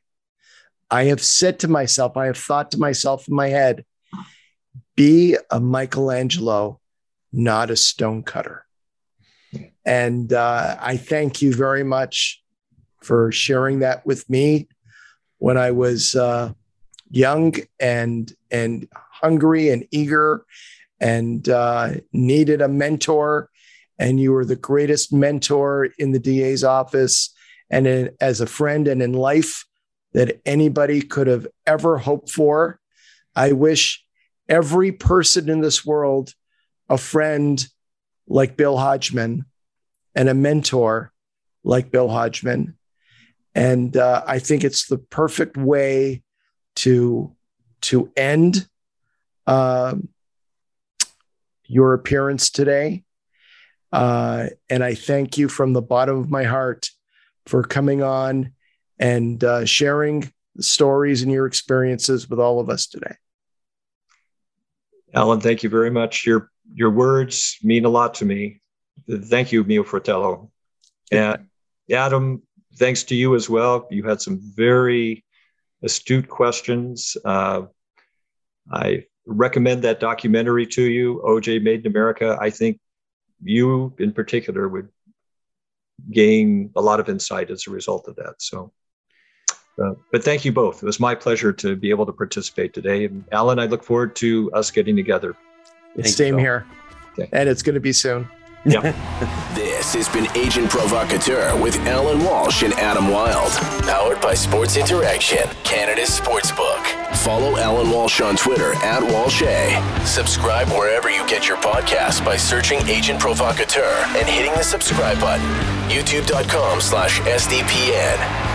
I have said to myself, I have thought to myself in my head, be a Michelangelo, not a stonecutter. And uh, I thank you very much for sharing that with me when I was uh, young and and hungry and eager and uh, needed a mentor. And you were the greatest mentor in the DA's office and in, as a friend and in life that anybody could have ever hoped for. I wish every person in this world a friend like Bill Hodgman and a mentor like Bill Hodgman. And uh, I think it's the perfect way to to end um, your appearance today. Uh, and I thank you from the bottom of my heart for coming on and uh, sharing the stories and your experiences with all of us today. Alan, thank you very much. Your your words mean a lot to me. Thank you, Mio Fratello. And Adam, thanks to you as well. You had some very astute questions. Uh, I recommend that documentary to you, OJ Made in America. I think you in particular would gain a lot of insight as a result of that. So, uh, but thank you both. It was my pleasure to be able to participate today. And Alan, I look forward to us getting together. Same here. Okay. And it's going to be soon. Yeah. this has been Agent Provocateur with Alan Walsh and Adam Wylde. Powered by Sports Interaction, Canada's sportsbook. Follow Alan Walsh on Twitter at Walshay. Subscribe wherever you get your podcasts by searching Agent Provocateur and hitting the subscribe button. YouTube.com slash SDPN.